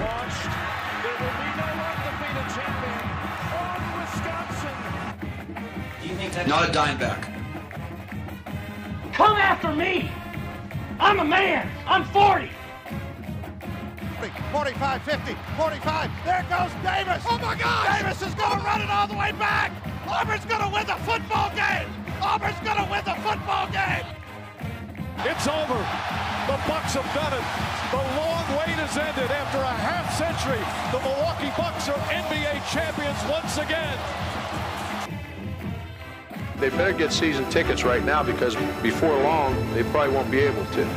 launched. There will be no undefeated champion on Wisconsin. Not a dime back. Come after me! I'm a man! I'm 40! 45, 50, 45. There goes Davis. Oh my God! Davis is going to run it all the way back. Auburn's going to win the football game. Auburn's going to win the football game. It's over. The Bucks have done it. The long wait has ended after a half century. The Milwaukee Bucks are NBA champions once again. They better get season tickets right now because before long, they probably won't be able to.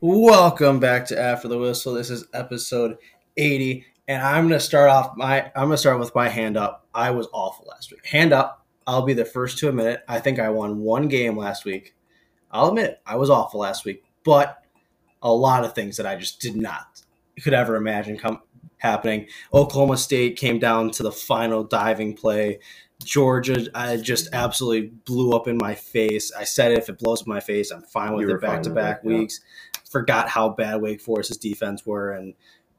Welcome back to After the Whistle. This is episode 80, and I'm gonna start off my I'm gonna start with my hand up. I was awful last week. Hand up. I'll be the first to admit it. I think I won one game last week. I'll admit it. I was awful last week, but a lot of things that I just did not could ever imagine come happening. Oklahoma State came down to the final diving play. Georgia I just absolutely blew up in my face. I said if it blows up my face, I'm fine with You it back to back it, yeah. weeks. Forgot how bad Wake Forest's defense were and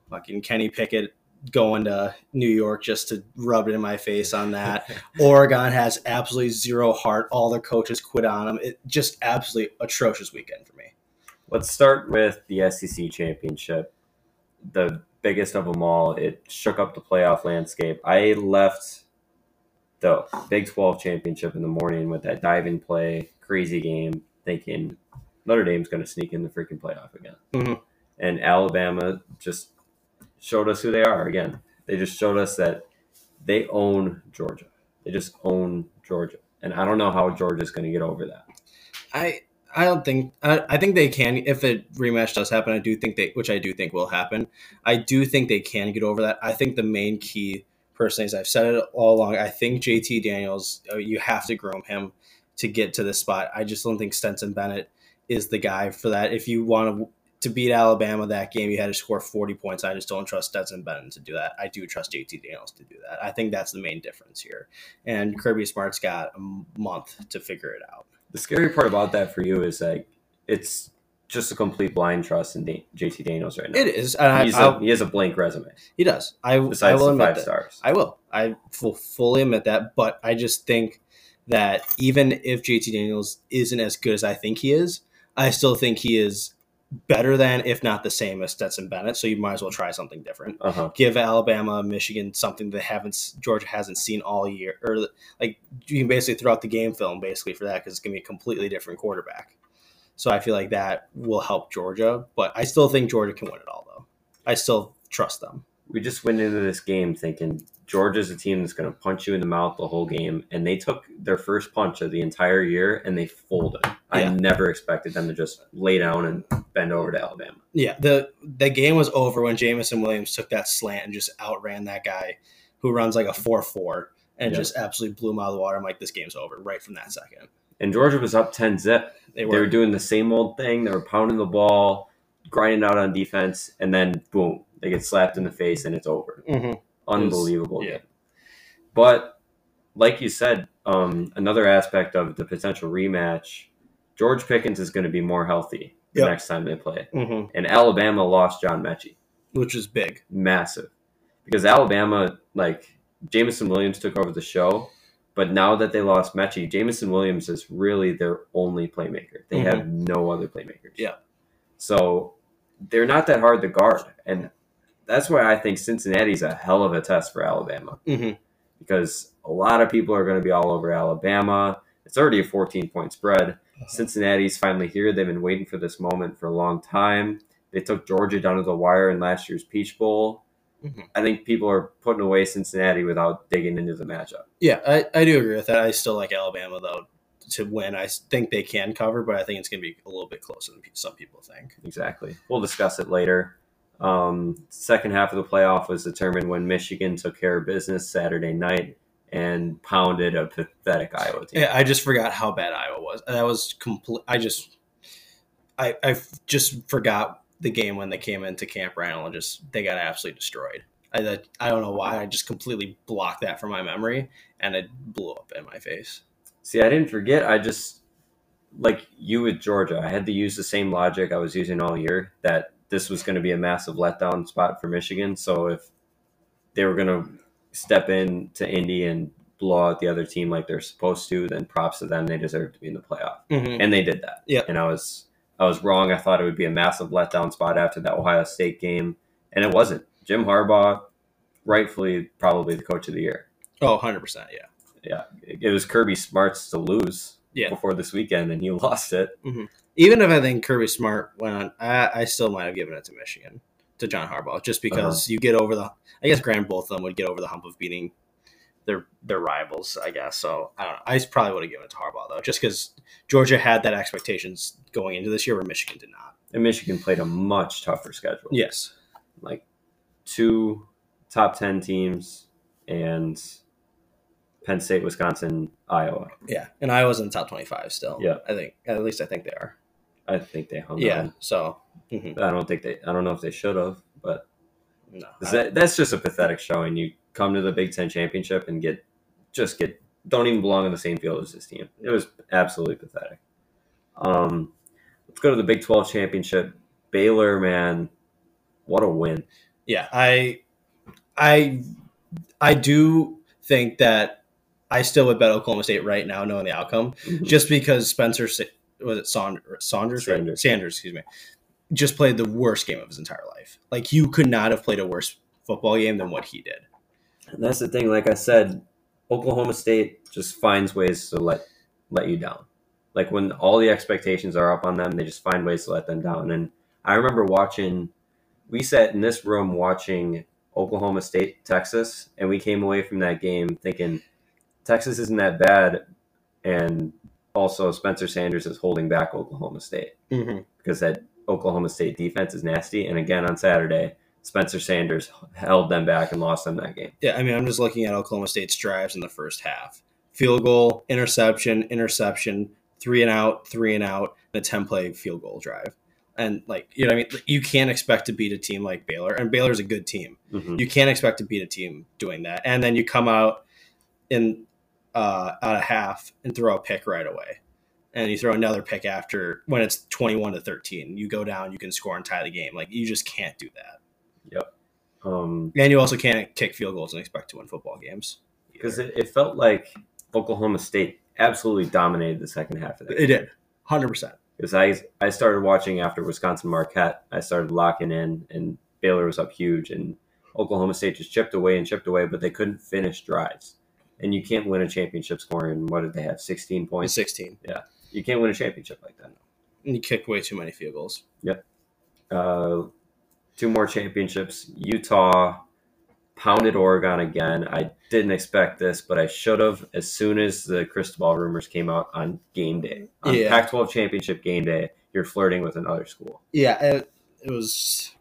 fucking Kenny Pickett going to New York just to rub it in my face on that. Oregon has absolutely zero heart. All their coaches quit on them. It just absolutely atrocious weekend for me. Let's start with the SEC championship, the biggest of them all. It shook up the playoff landscape. I left the Big 12 championship in the morning with that diving play, crazy game, thinking Notre Dame's going to sneak in the freaking playoff again. Mhm. And Alabama just showed us who they are again. They just showed us that they own Georgia. They just own Georgia. And I don't know how Georgia's going to get over that. I I don't think I, I think they can if a rematch does happen. I do think they, which I do think will happen. I do think they can get over that. I think the main key, personally, as I've said it all along, I think JT Daniels, uh, you have to groom him to get to this spot. I just don't think Stetson Bennett is the guy for that. If you want to to beat Alabama that game, you had to score forty points. I just don't trust Stetson Bennett to do that. I do trust JT Daniels to do that. I think that's the main difference here. And Kirby Smart's got a month to figure it out. The scary part about that for you is like it's just a complete blind trust in JT Daniels right now. It is. And I, He's I'll- he has a blank resume He does. I, I will admit five that. stars. I will. I will fully admit that. But I just think that even if JT Daniels isn't as good as I think he is, I still think he is better than, if not the same as Stetson Bennett. So you might as well try something different. Uh huh. Give Alabama, Michigan something they haven't, Georgia hasn't seen all year, or like you can basically throw out the game film basically for that because it's gonna be a completely different quarterback. So I feel like that will help Georgia, but I still think Georgia can win it all though. I still trust them. We just went into this game thinking Georgia's a team that's going to punch you in the mouth the whole game, and they took their first punch of the entire year and they folded. I never expected them to just lay down and bend over to Alabama. Yeah, the the game was over when Jameson Williams took that slant and just outran that guy who runs like a four four and Yeah. just absolutely blew him out of the water. I'm like, this game's over right from that second. And Georgia was up ten zip. They They were, were doing the same old thing. They were pounding the ball, grinding out on defense, and then boom, they get slapped in the face and it's over. Mhm. Unbelievable yeah. game. But like you said, um, another aspect of the potential rematch, George Pickens is going to be more healthy the Yep. next time they play. Mhm. And Alabama lost John Metchie, which is big. massive, because Alabama like Jameson Williams took over the show. But now that they lost Metchie, Jameson Williams is really their only playmaker. They have no other playmakers. Yeah. So they're not that hard to guard. And that's why I think Cincinnati's a hell of a test for Alabama hmm because a lot of people are going to be all over Alabama. It's already a 14 point spread. Cincinnati's finally here. They've been waiting for this moment for a long time. They took Georgia down to the wire in last year's Peach Bowl. Mhm. I think people are putting away Cincinnati without digging into the matchup. Yeah, I, I do agree with that. I still like Alabama though to win. I think they can cover, but I think it's going to be a little bit closer than some people think. Exactly. We'll discuss it later. Um, second half of the playoff was determined when Michigan took care of business Saturday night and pounded a pathetic Iowa team. Yeah, I just forgot how bad Iowa was. That was complete. I just, I, I just forgot the game when they came into Camp Randall and just they got absolutely destroyed. I, that- I don't know why. I just completely blocked that from my memory, and it blew up in my face. See, I didn't forget. I just like you with Georgia. I had to use the same logic I was using all year. That this was going to be a massive letdown spot for Michigan. So if they were going to step in to Indy and blow out the other team like they're supposed to, then props to them. They deserve to be in the playoff, Mhm. and they did that. Yeah. and I was I was wrong. I thought it would be a massive letdown spot after that Ohio State game, and it wasn't. Jim Harbaugh, rightfully probably the coach of the year. Oh, 100%. Yeah. Yeah, it was Kirby Smart's to lose Yeah. before this weekend, and he lost it. Even if I think Kirby Smart went on, I, I still might have given it to Michigan, to John Harbaugh, just because uh-huh. you get over the, I guess, Grant both of them would get over the hump of beating their their rivals, I guess. So I don't know. I probably would have given it to Harbaugh, though, just because Georgia had that expectations going into this year where Michigan did not. And Michigan played a much tougher schedule. Yes. like two top 10 teams and Penn State, Wisconsin, Iowa. Yeah. And Iowa's in the top 25 still. Yeah. I think, at least I think they are. I think they hung Yeah. on. So, mhm. I don't think they, I don't know if they should have, but no. that, that's just a pathetic showing. You come to the Big Ten championship and get, just get, don't even belong in the same field as this team. It was absolutely pathetic. Um, let's go to the Big 12 championship. Baylor, man, what a win. yeah i i i do think that i still would bet oklahoma state right now knowing the outcome just because spencer was it saunders saunders right? Sanders. sanders excuse me just played the worst game of his entire life like you could not have played a worse football game than what he did And that's the thing. Like I said, Oklahoma State just finds ways to let let you down. Like when all the expectations are up on them, they just find ways to let them down. And I remember watching. We sat in this room watching Oklahoma State Texas, and we came away from that game thinking Texas isn't that bad, and also Spencer Sanders is holding back Oklahoma State mm-hmm. because that Oklahoma State defense is nasty. And again on Saturday, Spencer Sanders held them back and lost them that game. yeah i mean i'm just looking at oklahoma state's drives in the first half field goal interception interception three and out three and out and a 10 play field goal drive and like you know what i mean you can't expect to beat a team like baylor and baylor's a good team Mhm. you can't expect to beat a team doing that and then you come out in uh out of half and throw a pick right away. And you throw another pick after when it's 21 to 13 you go down you can score and tie the game. Like you just can't do that. Yep. Um, and you also can't kick field goals and expect to win football games. Because it, it felt like Oklahoma State absolutely dominated the second half of the it did. 100% Because I I started watching after Wisconsin Marquette, I started locking in, and Baylor was up huge, and Oklahoma State just chipped away and chipped away, but they couldn't finish drives. And you can't win a championship scoring. What did they have? Sixteen points. 16 Yeah, You can't win a championship like that. and you kicked way too many field goals Uh, two more championships. Utah pounded Oregon again. I didn't expect this, but I should have as soon as the Cristobal rumors came out on game day. On Yeah. Pac 12 championship game day, you're flirting with another school. yeah it, it was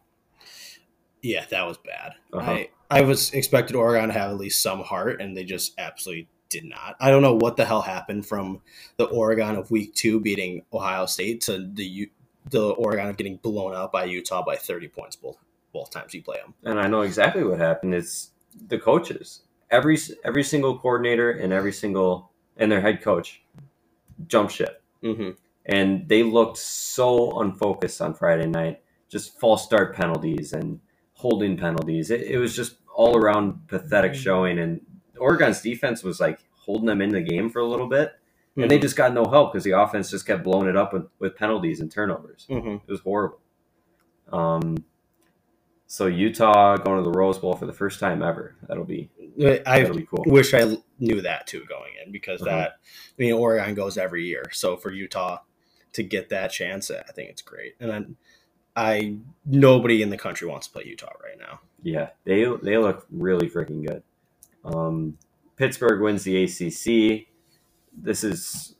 yeah that was bad Uh-huh. I, I was expected oregon to have at least some heart and they just absolutely did not i don't know what the hell happened from the oregon of week two beating ohio state to the U, the oregon of getting blown out by utah by 30 points both both times you play them and I know exactly what happened. It's the coaches. Every every single coordinator and every single and their head coach jumped ship, mm-hmm. and they looked so unfocused on Friday night. Just false start penalties and holding penalties. It, it was just all around pathetic showing. And Oregon's defense was like holding them in the game for a little bit, and they just got no help because the offense just kept blowing it up with, with penalties and turnovers. mm-hmm. It was horrible. Um, so Utah going to the Rose Bowl for the first time ever. That'll be I that'll be cool. wish I knew that too going in because Uh-huh. that I mean Oregon goes every year. So for Utah to get that chance, I think it's great. And then I nobody in the country wants to play Utah right now. Yeah, they they look really freaking good. Um, Pittsburgh wins the ACC. This is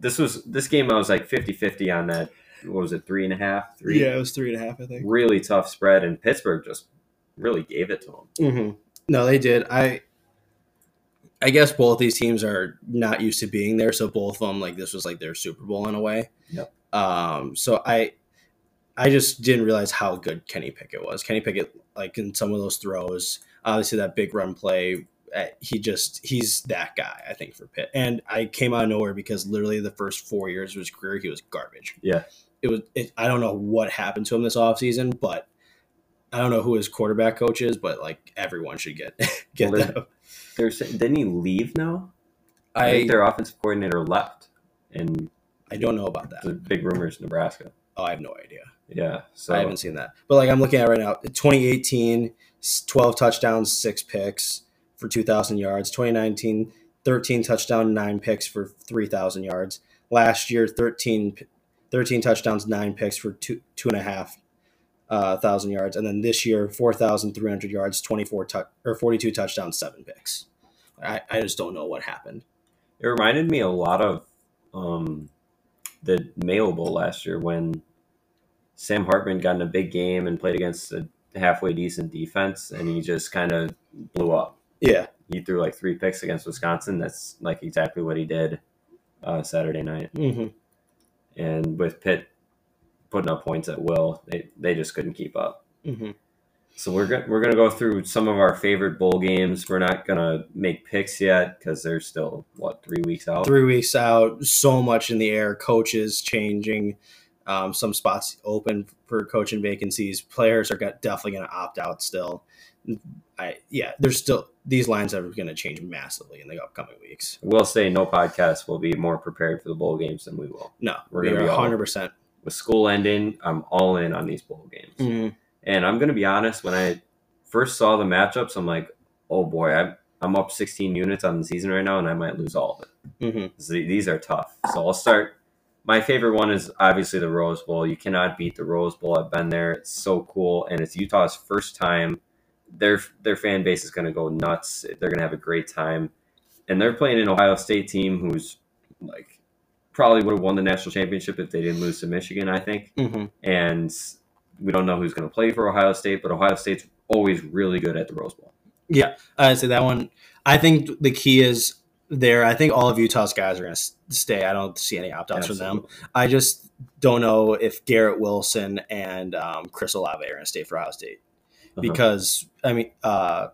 this was this game. I was like 50-50 on that. What was it? Three and a half. Three. Yeah, it was three and a half, I think. Really tough spread, and Pittsburgh just really gave it to them. Mm-hmm. No, they did. I I guess both these teams are not used to being there, so both of them like this was like their Super Bowl in a way. Yep. Um. So I I just didn't realize how good Kenny Pickett was. Kenny Pickett, like in some of those throws, obviously that big run play. uh, He just he's that guy, I think, for Pitt. And I came out of nowhere because literally the first four years of his career, he was garbage. Yeah. it was. It, I don't know what happened to him this offseason, but I don't know who his quarterback coach is, but like everyone should get get Well. They're didn't he leave now? I, I think their offensive coordinator left, and I don't know about that. the big rumors Nebraska. Oh, I have no idea. Yeah, so I haven't seen that. But like I'm looking at it right now, 2018, 12 touchdowns, six picks for 2,000 yards. 2019, 13 touchdown, nine picks for 3,000 yards. Last year, 13, 13 touchdowns, nine picks for two two and a half uh, thousand yards, and then this year, 4,300 yards, 24 tou- or 42 touchdowns, seven picks. I, I just don't know what happened. It reminded me a lot of um, the Mayo Bowl last year when Sam Hartman got in a big game and played against a halfway decent defense, and he just kind of blew up. Yeah, He threw like three picks against Wisconsin. That's like exactly what he did uh, Saturday night. hmm And with Pitt putting up points at will, they, they just couldn't keep up. hmm So we're go- we're gonna go through some of our favorite bowl games. We're not gonna make picks yet because they're still what three weeks out. three weeks out, so much in the air, coaches changing, um, some spots open for coaching vacancies. Players are got, definitely going to opt out still. I yeah, there's still these lines are going to change massively in the upcoming weeks. We'll say no podcast will be more prepared for the bowl games than we will. No, We're we're gonna be 100. percent With school ending, I'm all in on these bowl games. Mm-hmm. And I'm gonna be honest, when I first saw the matchups, I'm like, oh boy, I'm I'm up 16 units on the season right now, and I might lose all of it. hmm So these are tough. So I'll start. My favorite one is obviously the Rose Bowl. You cannot beat the Rose Bowl. I've been there. It's so cool, and it's Utah's first time. Their their fan base is going to go nuts. They're going to have a great time, and they're playing an Ohio State team who's like probably would have won the national championship if they didn't lose to Michigan. I think, hmm and we don't know who's going to play for Ohio State, but Ohio State's always really good at the Rose Bowl. Yeah, I'd say that one. I think the key is there. I think all of Utah's guys are going to stay. I don't see any opt outs from them. I just don't know if Garrett Wilson and um, Chris Olave are going to stay for Ohio State Uh-huh. because I mean uh,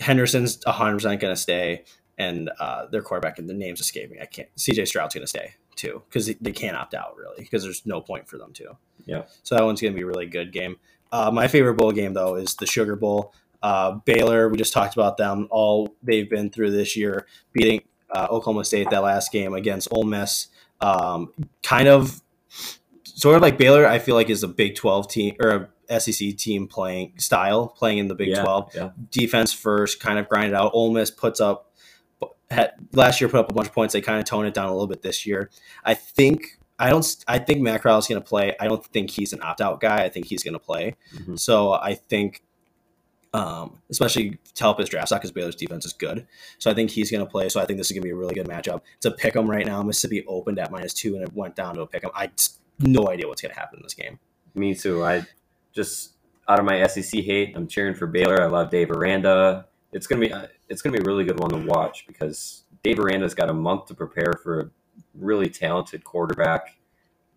Henderson's 100 percent going to stay, and uh, their quarterback and the name's escaping. I can't. CJ Stroud's going to stay too because they can't opt out really because there's no point for them to. Yeah. So that one's going to be a really good game. Uh, my favorite bowl game though is the Sugar Bowl. Uh, Baylor, we just talked about them. All they've been through this year, beating uh, Oklahoma State that last game against Ole Miss. Um, kind of, sort of like Baylor. I feel like is a Big Twelve team or a SEC team playing style, playing in the Big yeah, Twelve. Yeah. Defense first, kind of grind it out. Ole Miss puts up had, last year put up a bunch of points. They kind of tone it down a little bit this year. I think. I don't. I think Matt Corral is going to play. I don't think he's an opt-out guy. I think he's going to play. Mhm. So I think, um, especially his draft stock, because Baylor's defense is good. So I think he's going to play. So I think this is going to be a really good matchup. It's a pick 'em right now. Mississippi opened at minus two, and it went down to a pick 'em. I no idea what's going to happen in this game. Me too. I just out of my SEC hate, I'm cheering for Baylor. I love Dave Aranda. It's gonna be uh, it's gonna be a really good one to watch because Dave Aranda's got a month to prepare for a really talented quarterback.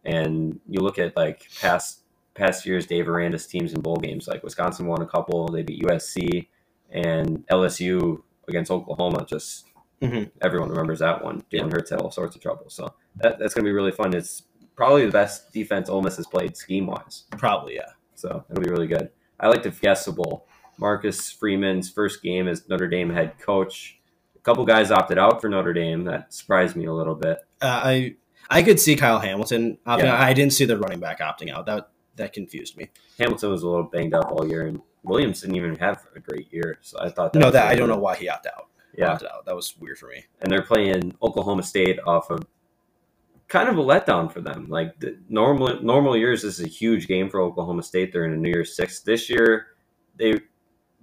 And you look at like past past years, Dave Aranda's teams in bowl games. Like Wisconsin won a couple. They beat USC and LSU against Oklahoma. Just Mhm. everyone remembers that one. Jalen Hurts had all sorts of trouble. So that, that's gonna be really fun. It's probably the best defense Ole Miss has played scheme wise. Probably, yeah. So it'll be really good. I like the Fiesta Bowl. Marcus Freeman's first game as Notre Dame head coach. A couple guys opted out for Notre Dame. That surprised me a little bit. Uh, I I could see Kyle Hamilton opting Yeah. out. I didn't see the running back opting out. That that confused me. Hamilton was a little banged up all year, and Williams didn't even have a great year. So I thought that No, that I don't know why he opted out. Yeah, Opted out. That was weird for me. and they're playing Oklahoma State off of kind of a letdown for them. Like the normal normal years, this is a huge game for Oklahoma State. They're in a New Year's Six this year. They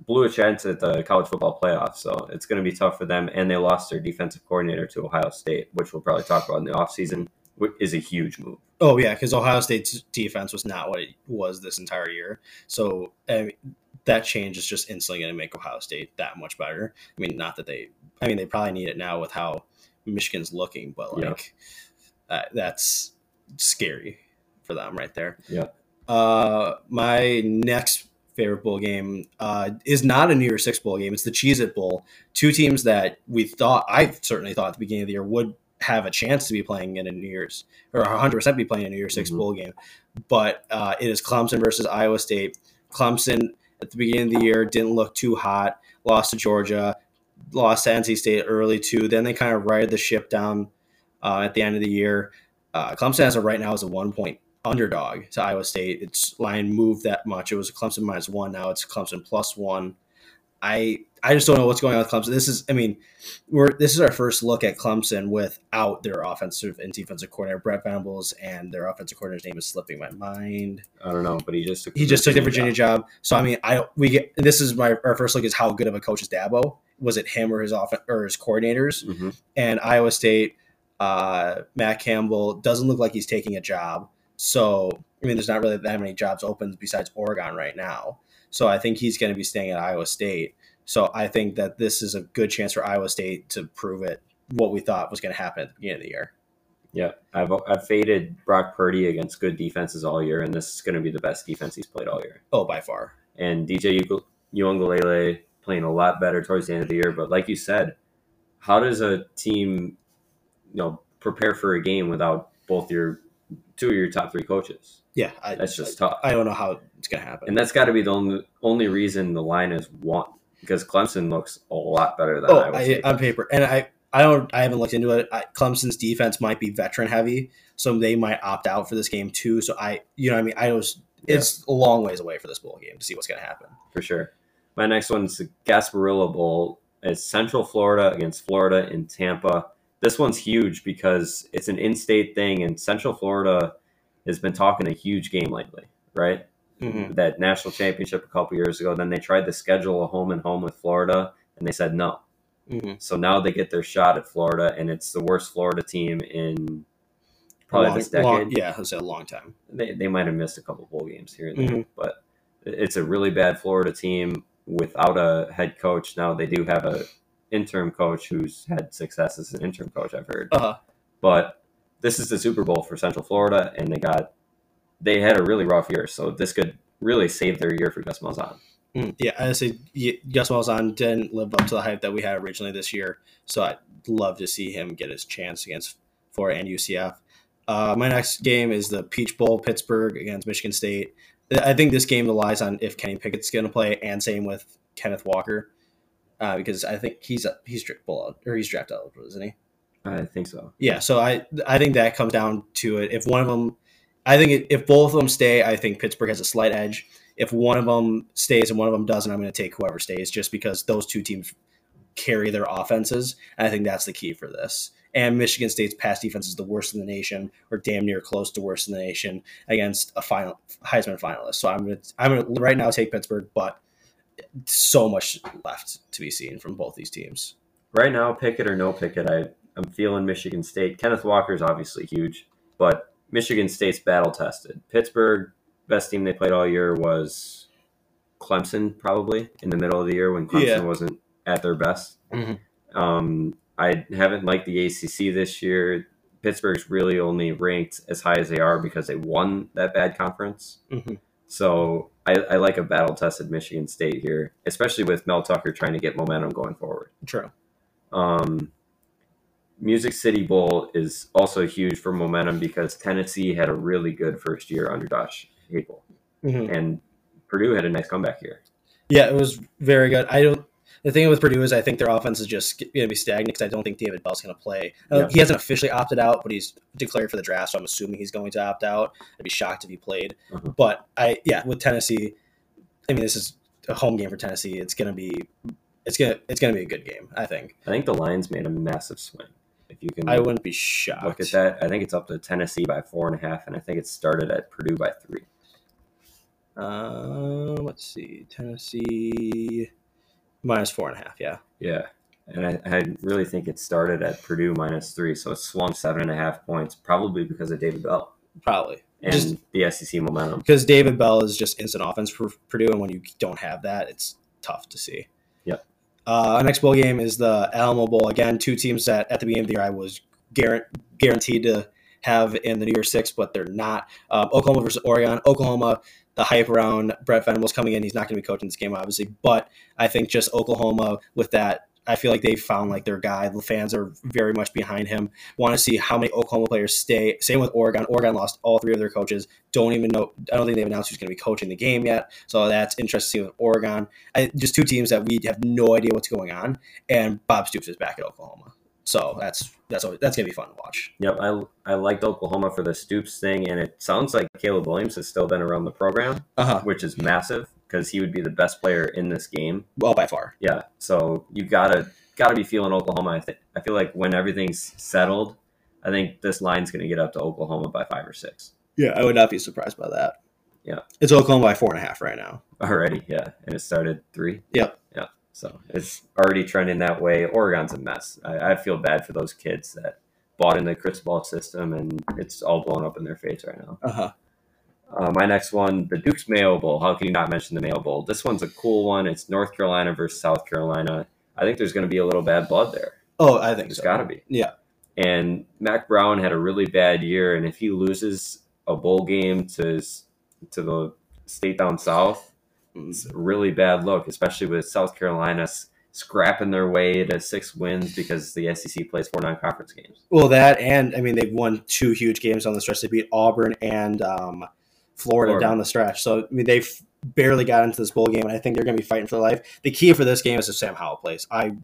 blew a chance at the college football playoff, so it's going to be tough for them. And they lost their defensive coordinator to Ohio State, which we'll probably talk about in the offseason, is a huge move. Oh yeah, because Ohio State's defense was not what it was this entire year. So I mean, that change is just instantly going to make Ohio State that much better. I mean, not that they. I mean, they probably need it now with how Michigan's looking, but Yeah. like uh, that's scary for them right there. Yeah. Uh, my next favorite bowl game uh, is not a New Year's Six bowl game. It's the Cheez It Bowl. Two teams that we thought I certainly thought at the beginning of the year would have a chance to be playing in a New Year's or 100 percent be playing in a New Year's 6 Mhm. bowl game. But uh, it is Clemson versus Iowa State. Clemson at the beginning of the year didn't look too hot. Lost to Georgia, lost to NC State early too. Then they kind of righted the ship down uh, at the end of the year. Uh, Clemson as of right now is a one point underdog to Iowa State. Its line moved that much. It was Clemson minus one. Now it's Clemson plus one. I I just don't know what's going on with Clemson. This is, I mean, we're this is our first look at Clemson without their offensive and defensive coordinator Brent Venables, and their offensive coordinator's name is slipping my mind. I don't know, but he just took He just took the Virginia job. So I mean, I we get this is my our first look is how good of a coach is Dabo. Was it him or his off or his coordinators? hmm and Iowa State, uh, Matt Campbell doesn't look like he's taking a job. So, I mean, there's not really that many jobs open besides Oregon right now. So, I think he's going to be staying at Iowa State. So, I think that this is a good chance for Iowa State to prove it what we thought was going to happen at the beginning of the year. Yeah, I've I've faded Brock Purdy against good defenses all year, and this is going to be the best defense he's played all year. Oh, by far. And DJ Uiagalelei playing a lot better towards the end of the year. But like you said, how does a team, you know, prepare for a game without both your two of your top three coaches? Yeah, I, That's just tough. I don't know how it's going to happen. And that's got to be the only only reason the line is one because Clemson looks a lot better than oh, I, on paper, and I, I don't, I haven't looked into it. I, Clemson's defense might be veteran heavy, so they might opt out for this game too. So I, you know, what I mean, I was, it's a long ways away for this bowl game to see what's going to happen. for sure. My next one is the Gasparilla Bowl. It's Central Florida against Florida in Tampa. This one's huge because it's an in-state thing, and Central Florida has been talking a huge game lately, right? Mhm. That national championship a couple years ago. Then they tried to schedule a home and home with Florida, and they said no. Mhm. So now they get their shot at Florida, and it's the worst Florida team in probably Long- this decade long- yeah, it's a long time. they, they might have missed a couple bowl games here and there, Mhm. but it's a really bad Florida team without a head coach. Now they do have a interim coach who's had success as an interim coach. I've heard, Uh, but this is the Super Bowl for Central Florida, and they got they had a really rough year, so this could really save their year for Gus Malzahn. mm, yeah, I say Gus Malzahn didn't live up to the hype that we had originally this year, so I'd love to see him get his chance against Florida and UCF. Uh, my next game is the Peach Bowl, Pittsburgh against Michigan State. I think this game relies on if Kenny Pickett's going to play, and same with Kenneth Walker, uh, because I think he's a, he's draft or he's draft eligible, isn't he? I think so. Yeah, so I I think that comes down to it. If one of them, I think it, if both of them stay, I think Pittsburgh has a slight edge. If one of them stays and one of them doesn't, I'm going to take whoever stays, just because those two teams carry their offenses. And I think that's the key for this. And Michigan State's pass defense is the worst in the nation, or damn near close to worst in the nation, against a final Heisman finalist. So I'm going to I'm going to right now take Pittsburgh, but so much left to be seen from both these teams. Right now, Pickett or no Pickett, I I'm feeling Michigan State. Kenneth Walker is obviously huge, but Michigan State's battle tested. Pittsburgh, best team they played all year was Clemson, probably in the middle of the year when Clemson Yeah. wasn't at their best. Mhm. Um, I haven't liked the ACC this year. Pittsburgh's really only ranked as high as they are because they won that bad conference. Mhm. So I, I like a battle tested Michigan State here, especially with Mel Tucker trying to get momentum going forward. True. Um, Music City Bowl is also huge for momentum because Tennessee had a really good first year under Josh Heupel, Mhm. and Purdue had a nice comeback here. Yeah, it was very good. I don't. The thing with Purdue is I think their offense is just going to be stagnant because I don't think David Bell's going to play. Uh, Yeah. He hasn't officially opted out, but he's declared for the draft, so I'm assuming he's going to opt out. I'd be shocked if he played. Mhm. But I, yeah, with Tennessee, I mean, this is a home game for Tennessee. It's going to be, it's gonna, it's going to be a good game. I think. I think the Lions made a massive swing. If you can I wouldn't be shocked. look at that, I think it's up to Tennessee by four and a half, and I think it started at Purdue by three. Um, let's see, Tennessee minus four and a half. Yeah, Yeah. And I, I really think it started at Purdue minus three, so it swung seven and a half points, probably because of David Bell probably. and Just- the SEC momentum. because David Bell is just instant offense for Purdue, and when you don't have that, it's tough to see. Yep. Uh, our next bowl game is the Alamo Bowl. Again, two teams that at the beginning of the year I was guaran- guaranteed to have in the New Year Six, but they're not. Um, Oklahoma versus Oregon. Oklahoma, the hype around Brent Venables coming in, he's not going to be coaching this game, obviously, but I think just Oklahoma with that I feel like they found like their guy. The fans are very much behind him. Want to see how many Oklahoma players stay. Same with Oregon. Oregon lost all three of their coaches. Don't even know. I don't think they've announced who's going to be coaching the game yet. So that's interesting with Oregon. I, just two teams that we have no idea what's going on. And Bob Stoops is back at Oklahoma. So that's that's always, that's gonna be fun to watch. Yep, I I liked Oklahoma for the Stoops thing, and it sounds like Caleb Williams has still been around the program, Uh-huh. which is massive because he would be the best player in this game. Well, by far. Yeah, so you gotta gotta be feeling Oklahoma. I think I feel like when everything's settled, I think this line's gonna get up to Oklahoma by five or six Yeah, I would not be surprised by that. Yeah. It's Oklahoma by four and a half right now. already. Yeah, and it started three. Yep. So it's already trending that way. Oregon's a mess. I, I feel bad for those kids that bought in the Ball system, and it's all blown up in their face right now. Uh huh. Uh, my next one, the Duke's Mayo Bowl. How can you not mention the Mayo Bowl? This one's a cool one. It's North Carolina versus South Carolina. I think there's going to be a little bad blood there. Oh, I think There's so. got to be. Yeah. And Mack Brown had a really bad year, and if he loses a bowl game to his- to the state down south, it's really bad look, especially with South Carolina scrapping their way to six wins because the SEC plays four non-conference games. Well, that and I mean they've won two huge games on the stretch. They beat Auburn and um, Florida, Florida. down the stretch. So I mean they've barely got into this bowl game, and I think they're going to be fighting for life. The key for this game is if Sam Howell plays. I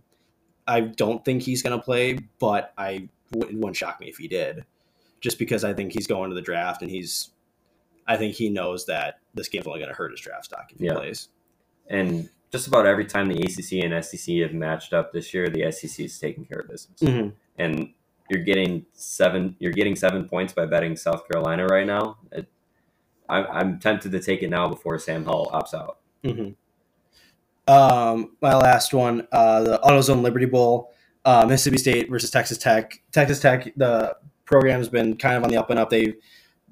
I don't think he's going to play, but I it wouldn't shock me if he did, just because I think he's going to the draft and he's. I think he knows that this game's only going to hurt his draft stock if he Yeah. plays. And just about every time the ACC and SEC have matched up this year, the SEC is taking care of business. Mhm. And you're getting seven. You're getting seven points by betting South Carolina right now. It, I'm, I'm tempted to take it now before Sam Hall opts out. hmm Um, my last one, uh, the AutoZone Liberty Bowl, uh, Mississippi State versus Texas Tech. Texas Tech, the program's been kind of on the up and up. They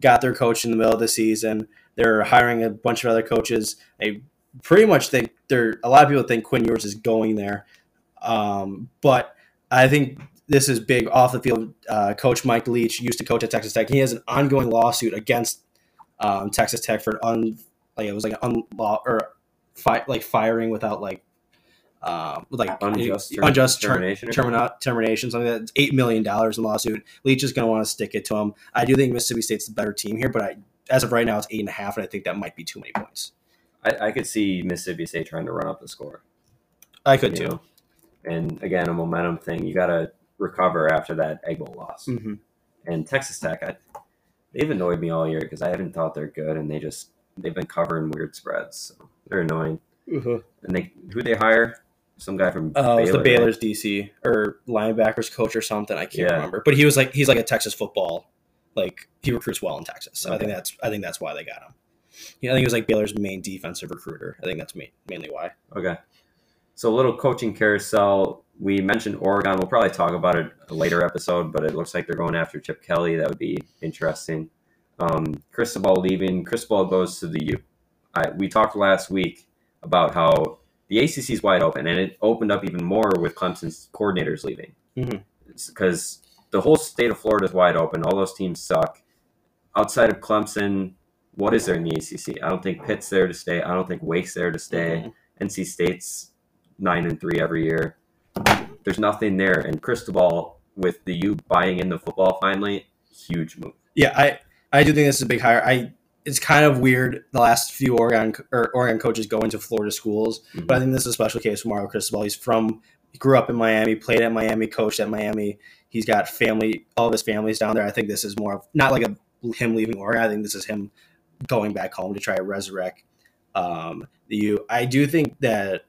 got their coach in the middle of the season. They're hiring a bunch of other coaches. They pretty much think they're. A lot of people think Quinn Ewers is going there, um, but I think this is big off the field. Uh, coach Mike Leach used to coach at Texas Tech. He has an ongoing lawsuit against um, Texas Tech for un like it was like an or fi- like firing without like um like Unjust term- unjust ter- termination termina- termination something that's eight million dollars in lawsuit. Leach is going to want to stick it to him. I do think Mississippi State's the better team here, but I as of right now it's eight and a half, and I think that might be too many points. I, I could see Mississippi State trying to run up the score. I could too. know? And again, a momentum thing. You got to recover after that Egg Bowl loss. hmm And Texas Tech, I, they've annoyed me all year because I haven't thought they're good, and they just they've been covering weird spreads. So they're annoying. And they who they hire? Some guy from Uh, it was the right? Baylor's DC or linebackers coach or something. I can't Yeah. remember, but he was like he's like a Texas football, like he recruits well in Texas. So I think that's I think that's why they got him. Yeah, I think he was like Baylor's main defensive recruiter. I think that's ma- mainly why. Okay. So a little coaching carousel. We mentioned Oregon. We'll probably talk about it a later episode, but it looks like they're going after Chip Kelly. That would be interesting. Um, Cristobal leaving. Cristobal goes to the U. I, we talked last week about how the ACC is wide open, and it opened up even more with Clemson's coordinators leaving. Because the whole state of Florida is wide open. All those teams suck. Outside of Clemson, what is there in the ACC? I don't think Pitt's there to stay. I don't think Wake's there to stay. Mhm. NC State's nine and three every year. There's nothing there. And Cristobal with the U buying in the football finally, huge move. Yeah, I I do think this is a big hire. I it's kind of weird the last few Oregon or Oregon coaches going to Florida schools, but I think this is a special case for Mario Cristobal. He's from he grew up in Miami, played at Miami, coached at Miami. He's got family, all of his family's down there. I think this is more of not like a him leaving Oregon. I think this is him going back home to try to resurrect um, the U. I do think that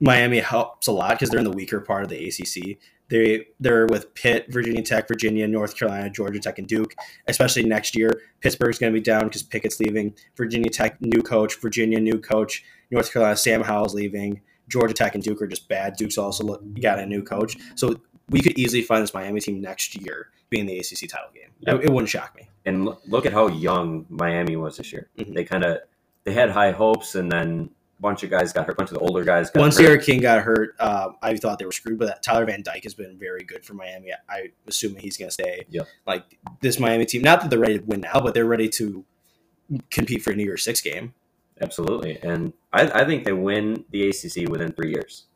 Miami helps a lot because they're in the weaker part of the ACC. They they're with Pitt, Virginia Tech, Virginia, North Carolina, Georgia Tech, and Duke. Especially next year, Pittsburgh's going to be down because Pickett's leaving. Virginia Tech new coach, Virginia new coach, North Carolina Sam Howell's leaving. Georgia Tech and Duke are just bad. Duke's also look, got a new coach, so we could easily find this Miami team next year being the ACC title game. Yep. It, wouldn't shock me. And look at how young Miami was this year. Mhm. They kind of they had high hopes, and then bunch of guys got hurt. A bunch of the older guys got Once hurt. Eric King got hurt, uh, I thought they were screwed. But that Tyler Van Dyke has been very good for Miami. I assume he's going to stay. Yep. Like this Miami team, not that they're ready to win now, but they're ready to compete for a New Year's Six game. Absolutely, and I, I think they win the ACC within three years.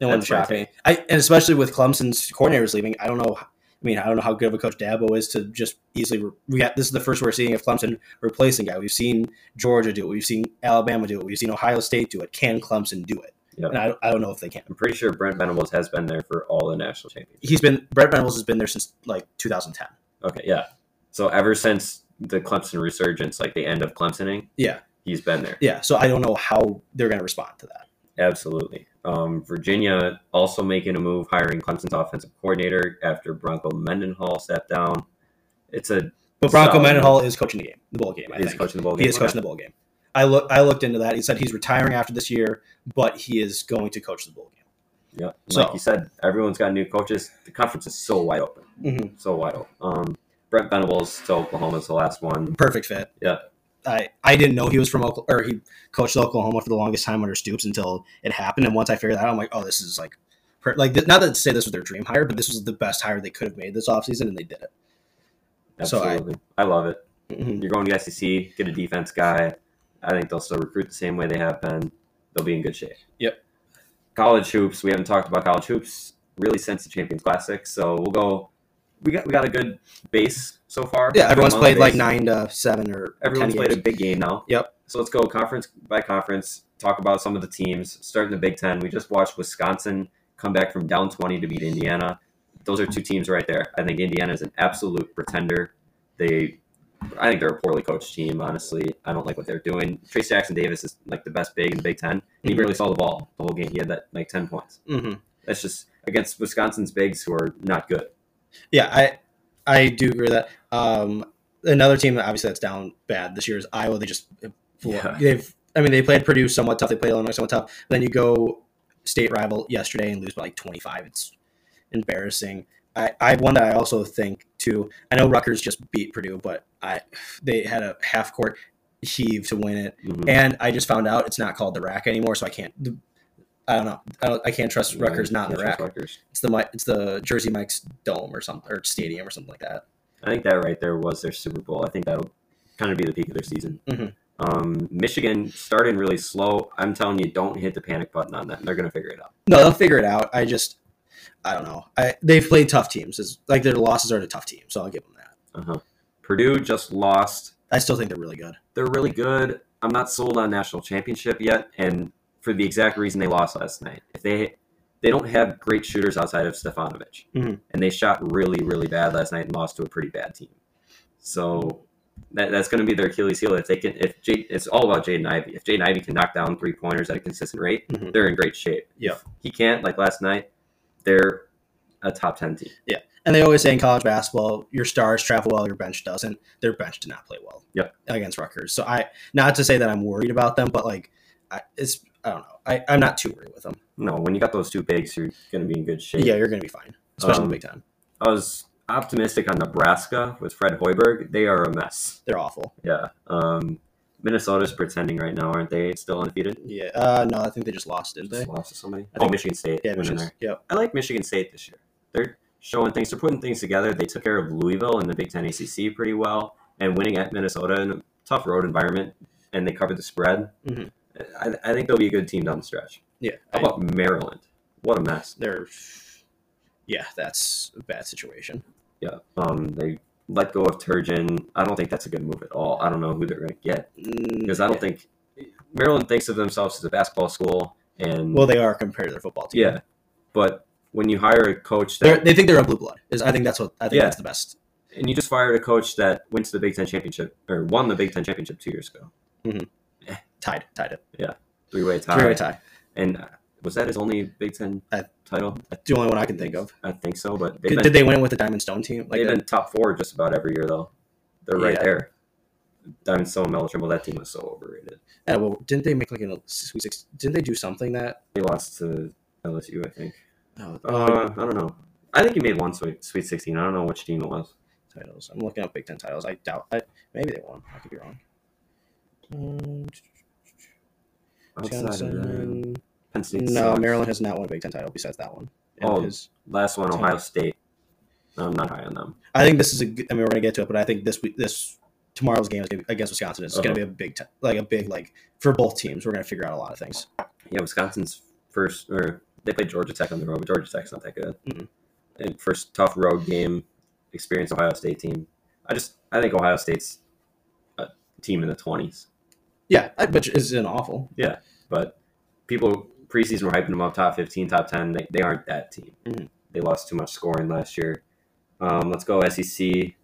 Wouldn't That's me. I and especially with Clemson's coordinators leaving, I don't know. I mean, I don't know how good of a coach Dabo is to just easily. Re- we got, this is the first we're seeing of Clemson replacing guy. We've seen Georgia do it. We've seen Alabama do it. We've seen Ohio State do it. Can Clemson do it? Yep. And I, I don't know if they can. I'm pretty sure Brent Venables has been there for all the national championships. He's been Brent Venables has been there since like 2010. Okay, yeah. So ever since the Clemson resurgence, like the end of Clemsoning, Yeah, he's been there. yeah. So I don't know how they're going to respond to that. Absolutely. Um, Virginia also making a move, hiring Clemson's offensive coordinator after Bronco Mendenhall stepped down. It's a But Bronco Solid. Mendenhall is coaching the game, the bowl game. I he's coaching the bowl game. He is coaching the bowl game. I look. I looked into that. He said he's retiring after this year, but he is going to coach the bowl game. Yeah, So- like you said, everyone's got new coaches. The conference is so wide open, Mm-hmm. so wide open. Um, Brent Venables to Oklahoma is the last one. Perfect fit. Yeah. I, I didn't know he was from Oklahoma, or he coached Oklahoma for the longest time under Stoops until it happened. And once I figured that out, I'm like, oh, this is like, per- like not that to say this was their dream hire, but this was the best hire they could have made this offseason, and they did it. So I- Absolutely, I, love it. Mhm. You're going to the SEC, get a defense guy. I think they'll still recruit the same way they have been. They'll be in good shape. Yep. College hoops. We haven't talked about college hoops really since the Champions Classic, so we'll go. We got we got a good base so far. Yeah, everyone's played amount like nine to seven or Everyone's 10 played a big game now. Yep. So let's go conference by conference. Talk about some of the teams. Starting the Big Ten, we just watched Wisconsin come back from down twenty to beat Indiana. Those are two teams right there. I think Indiana is an absolute pretender. They, I think they're a poorly coached team. Honestly, I don't like what they're doing. Trayce Jackson Davis is like the best big in the Big Ten. He Mhm. barely saw the ball the whole game. He had that like ten points. hmm That's just against Wisconsin's bigs who are not good. Yeah, I I do agree with that. Um, another team that obviously that's down bad this year is Iowa. They just Yeah. they've I mean they played Purdue somewhat tough. They played Illinois somewhat tough. Then you go state rival yesterday and lose by like twenty five. It's embarrassing. I, I one that I also think too. I know Rutgers just beat Purdue, but I they had a half court heave to win it, Mhm. and I just found out it's not called the rack anymore. So I can't. I don't know. I, don't, I can't trust Rutgers not in rack. Rutgers. It's the it's the Jersey Mike's dome or something or stadium or something like that. I think that right there was their Super Bowl. I think that'll kind of be the peak of their season. Mhm. Um, Michigan starting really slow. I'm telling you, don't hit the panic button on that. They're going to figure it out. No, they'll figure it out. I just, I don't know. I they've played tough teams. It's, like their losses are to tough teams, so I'll give them that. Uh-huh. Purdue just lost. I still think they're really good. They're really good. I'm not sold on national championship yet, and for the exact reason they lost last night. If they they don't have great shooters outside of Stefanovic, Mhm. and they shot really really bad last night and lost to a pretty bad team. So that, that's going to be their Achilles heel. If they can, if Jade, it's all about Jaden Ivey. If Jaden Ivey can knock down three pointers at a consistent rate, Mhm. they're in great shape. Yeah. If he can't, like last night, they're a top ten team. Yeah, And they always say in college basketball, your stars travel well, your bench doesn't. Their bench did not play well. Yep. Against Rutgers. So I, not to say that I'm worried about them, but like, I, it's I don't know. I, I'm not too worried with them. No, when you got those two bigs, you're going to be in good shape. Yeah, you're gonna be fine, especially in Um, the Big Ten. I was optimistic on Nebraska with Fred Hoiberg. They are a mess. They're awful. Yeah. Um, Minnesota's pretending right now, aren't they? Still undefeated. Yeah. Uh, no, I think they just lost, did they? Just lost to somebody. I oh, think- Michigan State. Yeah, Michigan. Yep. I like Michigan State this year. They're showing things. They're putting things together. They took care of Louisville in the Big Ten ACC pretty well, and winning at Minnesota in a tough road environment, and they covered the spread. Mhm. I, I think they'll be a good team down the stretch. Yeah. How about Maryland? What a mess. they're yeah, that's a bad situation. Yeah. Um, they let go of Turgeon. I don't think that's a good move at all. I don't know who they're going to get because I don't think Maryland thinks of themselves as a basketball school, and Well, they are compared to their football team. yeah. But when you hire a coach that they think they're a blue blood. Is I think that's what I think Yeah. that's the best. and you just fired a coach that went to the Big Ten championship or won the Big Ten championship two years ago, Tied, tied it. Yeah, three way tie. Three way tie. And uh, was that his only Big Ten I- title? I, The only one I can think of. I think so. But Did, been, they win it with the Diamond Stone team? Like they've that? been top four just about every year though. They're right Yeah. there. Diamond Stone, Melo Trimble, that team was so overrated. Yeah, well, didn't they make like a Sweet Six? Didn't they do something that? They lost to LSU, I think. Oh, Uh, I don't know. I think he made one Sweet, Sweet 16. I don't know which team it was. titles. I'm looking up Big Ten titles. I doubt. I, maybe they won. I could be wrong. Um, Outside of that, 2007. Penn State. No, sucks. Maryland has not won a Big Ten title besides that one. And Oh. his- Last one, Ohio State. I'm not high on them. I think this is a. good- I mean, we're gonna get to it, but I think this week, this tomorrow's game is against Wisconsin is Uh-huh. gonna be a big, t- like a big, like for both teams. We're gonna figure out a lot of things. Yeah, Wisconsin's first or they played Georgia Tech on the road, but Georgia Tech's not that good. Mhm. And first tough road game, experienced Ohio State team. I just I think Ohio State's a team in the twenties, Yeah, which isn't awful. Yeah, but people preseason were hyping them up top fifteen, top ten. They, they aren't that team. Mhm. They lost too much scoring last year. Um, let's go SEC.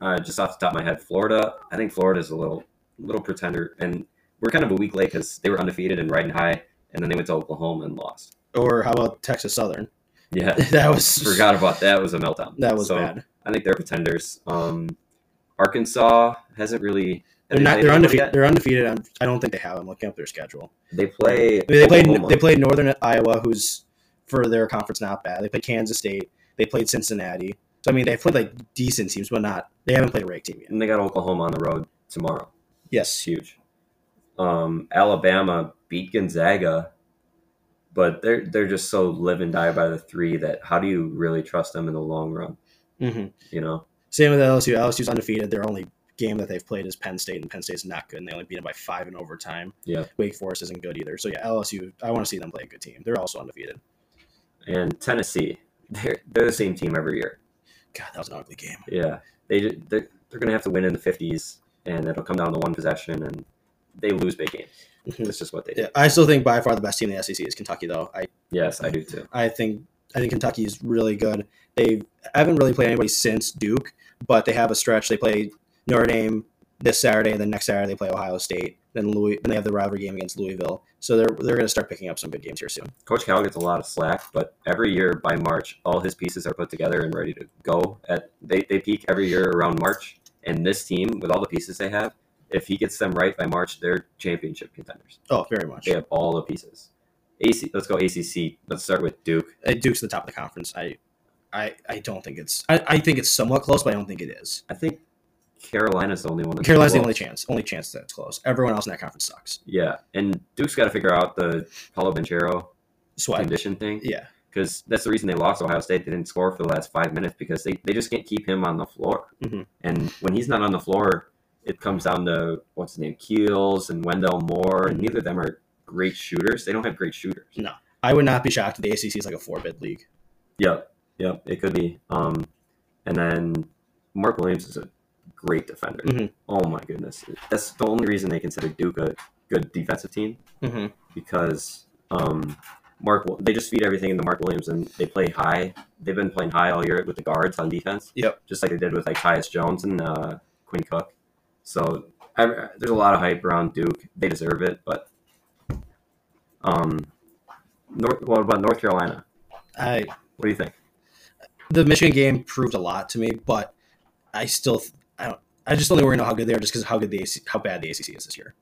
Uh, just off the top of my head, Florida. I think Florida is a little little pretender, and we're kind of a week late because they were undefeated and riding high, and then they went to Oklahoma and lost. Or how about Texas Southern? Yeah, that was forgot about that. It was a meltdown. That was So, bad. I think they're pretenders. Um, Arkansas hasn't really. They're not. They're undefeated. They're undefeated. I'm, I don't think they have. I'm looking up their schedule. They play. I mean, they played. Oklahoma. They played Northern Iowa, who's for their conference not bad. They played Kansas State. They played Cincinnati. So I mean, they played like decent teams, but not. They haven't played a ranked team yet. and they got Oklahoma on the road tomorrow. Yes. huge. Um, Alabama beat Gonzaga, but they're they're just so live and die by the three that how do you really trust them in the long run? hmm You know, Same with LSU. LSU's undefeated. They're only game that they've played is Penn State, and Penn State's not good. And they only beat them by five in overtime. Yeah. Wake Forest isn't good either. So yeah, LSU. I want to see them play a good team. They're also undefeated. and Tennessee, they're they're the same team every year. God, that was an ugly game. Yeah, they they're, they're gonna have to win in the fifties, and it'll come down to one possession, and they lose big games. Mhm. That's just what they do. Yeah, I still think by far the best team in the SEC is Kentucky, though. I Yes, I do too. I think I think Kentucky is really good. They haven't really played anybody since Duke, but they have a stretch. They play Notre Dame this Saturday, and then next Saturday they play Ohio State. Then Louis, then they have the rivalry game against Louisville. So they're they're going to start picking up some good games here soon. Coach Cal gets a lot of slack, but every year by March, all his pieces are put together and ready to go. At they, they peak every year around March, and this team with all the pieces they have, if he gets them right by March, they're championship contenders. Oh, very much. They have all the pieces. AC, let's go ACC. Let's start with Duke. Uh, Duke's the top of the conference. I I, I don't think it's I, I think it's somewhat close, but I don't think it is. I think Carolina's the only one. That's Carolina's the only chance, only chance that's it's close. Everyone else in that conference sucks. Yeah, and Duke's got to figure out the Paolo Banchero Swag. condition thing. Yeah. because that's the reason they lost Ohio State. They didn't score for the last five minutes because they, they just can't keep him on the floor. Mhm. And when he's not on the floor, it comes down to what's his name, Keels and Wendell Moore, and neither of them are great shooters. They don't have great shooters. No. I would not be shocked if the ACC is like a four bid league. Yep, yep, it could be. Um, and then Mark Williams is a great defender. Mhm. Oh my goodness, that's the only reason they consider Duke a good defensive team Mm-hmm. because um, Mark they just feed everything into Mark Williams and they play high. They've been playing high all year with the guards on defense. Yep. Just like they did with like Tyus Jones and uh, Quinn Cook. So I, there's a lot of hype around Duke. They deserve it, but um, North. What about North Carolina? I What do you think? the Michigan game proved a lot to me, but I still I don't I just don't think we're gonna know how good they are just because how good the AC, how bad the ACC is this year.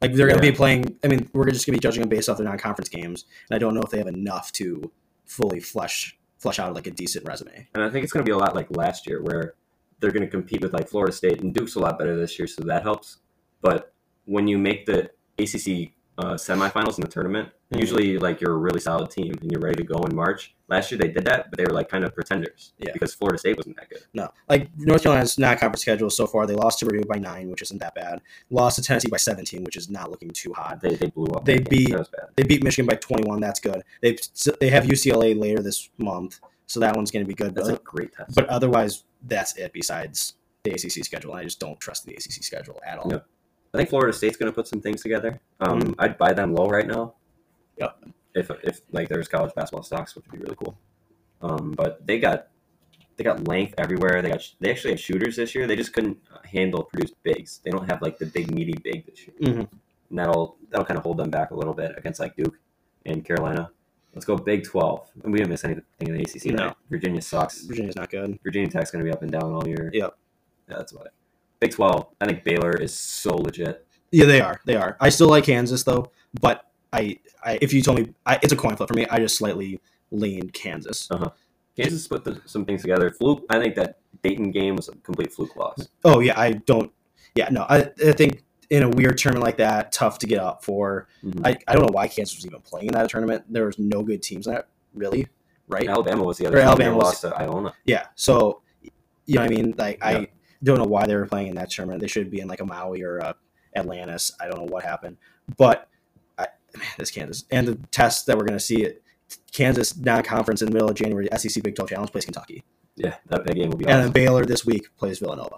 Like they're gonna Yeah. be playing. I mean, we're just gonna be judging them based off their non-conference games, and I don't know if they have enough to fully flesh flesh out like a decent resume. And I think it's going to be a lot like last year, where they're going to compete with like Florida State and Duke's a lot better this year, so that helps. But when you make the ACC uh, semifinals in the tournament, Usually like you're a really solid team and you're ready to go in March. Last year they did that, but they were like kind of pretenders Yeah. because Florida State wasn't that good. No, like North Carolina's non-conference schedule so far, they lost to Purdue by nine, which isn't that bad. Lost to Tennessee by 17, which is not looking too hot. They, they blew up. They beat- that was bad. They beat Michigan by 21. That's good. They they have UCLA later this month, so that one's going to be good. That's a But, great test. but otherwise, that's it. Besides the ACC schedule, I just don't trust the ACC schedule at all. Yep. I think Florida State's going to put some things together. Um, Mhm. I'd buy them low right now. Yep. If if like there's college basketball stocks, which would be really cool. Um, but they got they got length everywhere. They got they actually had shooters this year. They just couldn't handle Purdue's bigs. They don't have like the big meaty big this year, Mhm. and that'll that'll kind of hold them back a little bit against like Duke and Carolina. Let's go Big Twelve. And we didn't miss anything in the ACC. No. Right? Virginia sucks. Virginia's not good. Virginia Tech's going to be up and down all year. Yep. Yeah, that's about it. Big Twelve. I think Baylor is so legit. Yeah, they are. They are. I still like Kansas though, but I, I if you told me I, it's a coin flip for me, I just slightly lean Kansas. Uh-huh. Kansas put the, some things together. Fluke. I think that Dayton game was a complete fluke loss. Oh yeah, I don't. Yeah, no, I, I think in a weird tournament like that, tough to get up for. Mhm. I, I don't know why Kansas was even playing in that tournament. There was no good teams in that, really, right? Alabama was the other. Or. Alabama lost to Iona. Yeah. So, you know what I mean? Like, Yeah. I don't know why they were playing in that tournament. They should be in like a Maui or a Atlantis. I don't know what happened, but man, this Kansas and the test that we're going to see it Kansas non-conference in the middle of January, SEC Big 12 Challenge plays Kentucky, Yeah, that, that game will be and then. Baylor this week plays Villanova.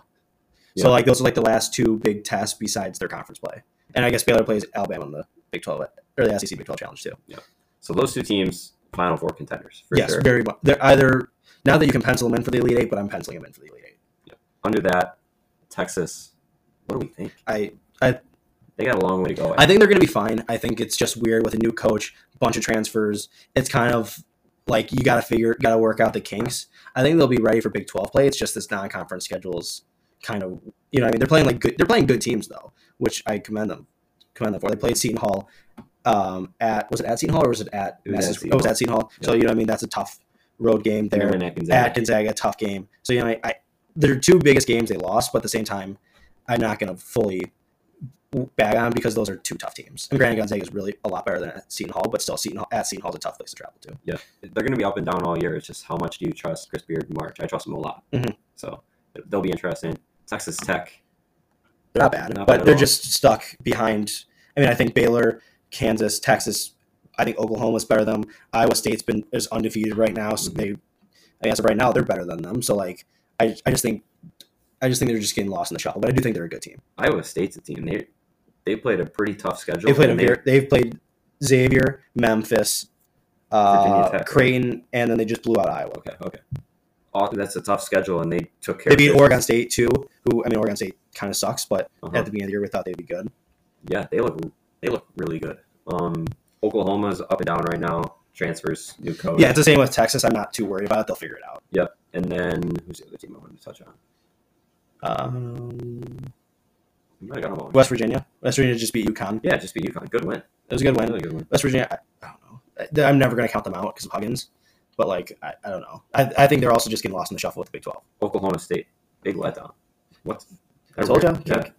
Yeah. So like those are like the last two big tests besides their conference play, and I guess Baylor plays Alabama in the Big 12 or the SEC Big 12 Challenge too. Yeah. So those two teams, Final Four contenders for yes, sure. very much. They're either now that you can pencil them in for the Elite Eight, but I'm penciling them in for the Elite Eight. Under that, Texas. What do we think? I I They got a long way to go. I think they're going to be fine. I think it's just weird with a new coach, bunch of transfers. It's kind of like you got to figure, got to work out the kinks. I think they'll be ready for Big Twelve play. It's just this non-conference schedule is kind of, you know, what I mean, they're playing like good. They're playing good teams though, which I commend them, commend them for. They played Seton Hall um, at was it at Seton Hall or was it at? It was at Massachusetts? Seton Oh, it was at Seton Hall. So you know, what I mean, that's a tough road game there at Gonzaga. at Gonzaga, tough game. So you know, I, I their two biggest games they lost, but at the same time, I'm not going to fully bag on because those are two tough teams. And granted, Gonzaga is really a lot better than at Seton Hall, but still, Seton Hall, at Seton Hall is a tough place to travel to. Yeah, they're going to be up and down all year. It's just how much do you trust Chris Beard and March? I trust them a lot. Mhm. So they'll be interesting. Texas Tech. They're not bad, Not but bad they're all. just stuck behind. I mean, I think Baylor, Kansas, Texas. I think Oklahoma's better than them. Iowa State's been is undefeated right now, so they. I mean, as of right now, they're better than them. So like, I, I just think, I just think they're just getting lost in the shuffle. But I do think they're a good team. Iowa State's a team. They they played a pretty tough schedule. They played a they, very, they've played Xavier, Memphis, uh, Creighton, and then they just blew out Iowa. Okay, okay. All, that's a tough schedule, and they took care. They beat. Oregon State too. Who I mean, Oregon State kind of sucks, but Uh-huh. at the beginning of the year, we thought they'd be good. Yeah, they look they look really good. Um, Oklahoma's up and down right now. Transfers, new coach. Yeah, it's the same with Texas. I'm not too worried about it. They'll figure it out. Yep. And then who's the other team I wanted to touch on? Um, I might have got them all. West Virginia. West Virginia just beat UConn. Yeah, just beat UConn. Good win. It was a good win. Really good win. West Virginia. I, I don't know. I'm never going to count them out because of Huggins, but like I, I don't know. I, I think they're also just getting lost in the shuffle with the Big Twelve. Oklahoma State, big letdown. What? I told you. Yeah.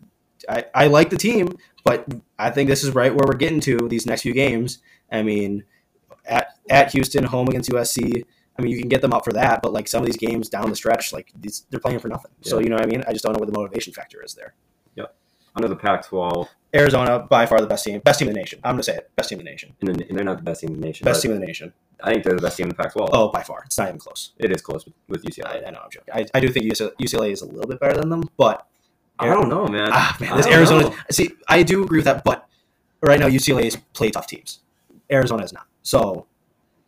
I, I like the team, but I think this is right where we're getting to these next few games. I mean, at at Houston, home against USC. I mean, you can get them up for that, but like some of these games down the stretch, like these, they're playing for nothing. So you know what I mean? I just don't know what the motivation factor is there. Under the Pac-12, Arizona, by far the best team, best team in the nation. I'm gonna say it, best team in the nation, and, they're not the best team in the nation. best team in the nation. I think they're the best team in the Pac-12. Oh, by far, it's not even close. it is close with, with I, UCLA. I know I'm joking. I, I do think UCLA, UCLA is a little bit better than them, but I don't know, man. ah man, this Arizona. know. See, I do agree with that, but right now UCLA is play tough teams. Arizona is not. So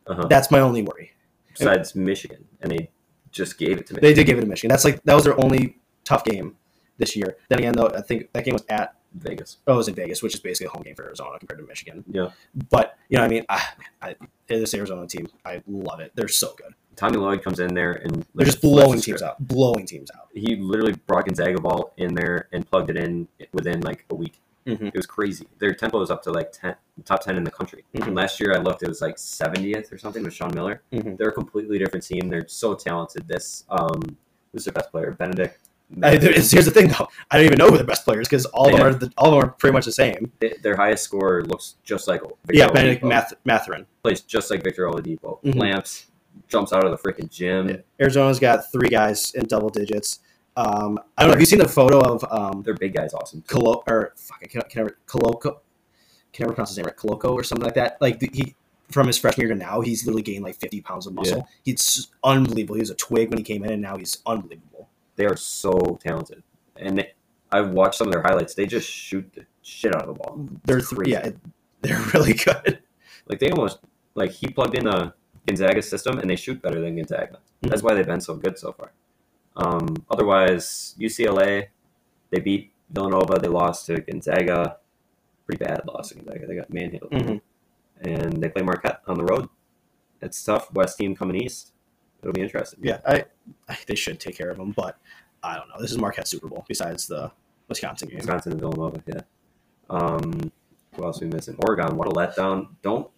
Uh-huh. that's my only worry. Besides Michigan, and they just gave it to Michigan. They did give it to Michigan. That's like that was their only tough game this year. Then again, though, I think that game was at Vegas. oh, it was in Vegas, which is basically a home game for Arizona compared to Michigan. Yeah. But you know, what I mean, ah, man, I, this Arizona team, I love it. They're so good. Tommy Lloyd comes in there and They're just blowing the teams out, blowing teams out. He literally brought Gonzaga ball in there and plugged it in within like a week. Mhm. It was crazy. Their tempo is up to like 10, top 10 in the country. Mhm. Last year I looked, it was like 70th or something with Sean Miller. Mhm. They're a completely different team. They're so talented. This, um, who's their best player? Bennedict. I, here's the thing, though. I don't even know who the best players because all of them are the, all of them are pretty much the same. They- Their highest scorer looks just like Victor yeah, Bennedict Math, Mathurin. plays just like Victor Oladipo. Mhm. Lamps jumps out of the freaking gym. Yeah. Arizona's got three guys in double digits. Um, I don't know. Have you seen the photo of um, Their big guy's awesome. Colo or fuck, I can, can never Koloko, can never pronounce his name right, Koloko or something like that. Like the, he from his freshman year to now, he's literally gained like 50 pounds of muscle. He's unbelievable. He was a twig when he came in, and now he's unbelievable. They are so talented, and they, I've watched some of their highlights. They just shoot the shit out of the ball. They're It's th- crazy. yeah, they're really good. Like they almost like he plugged in a Gonzaga system, and they shoot better than Gonzaga. That's why they've been so good so far. Um, otherwise, UCLA they beat Villanova. They lost to Gonzaga. Pretty bad loss to Gonzaga. They got manhandled, Mhm. and they play Marquette on the road. It's tough. West team coming east. It'll be interesting. Yeah, I, I they should take care of him, but I don't know. This is Marquette Super Bowl besides the Wisconsin game. Wisconsin and Villanova. Yeah. Um, who else are we missing? Oregon. What a letdown. Don't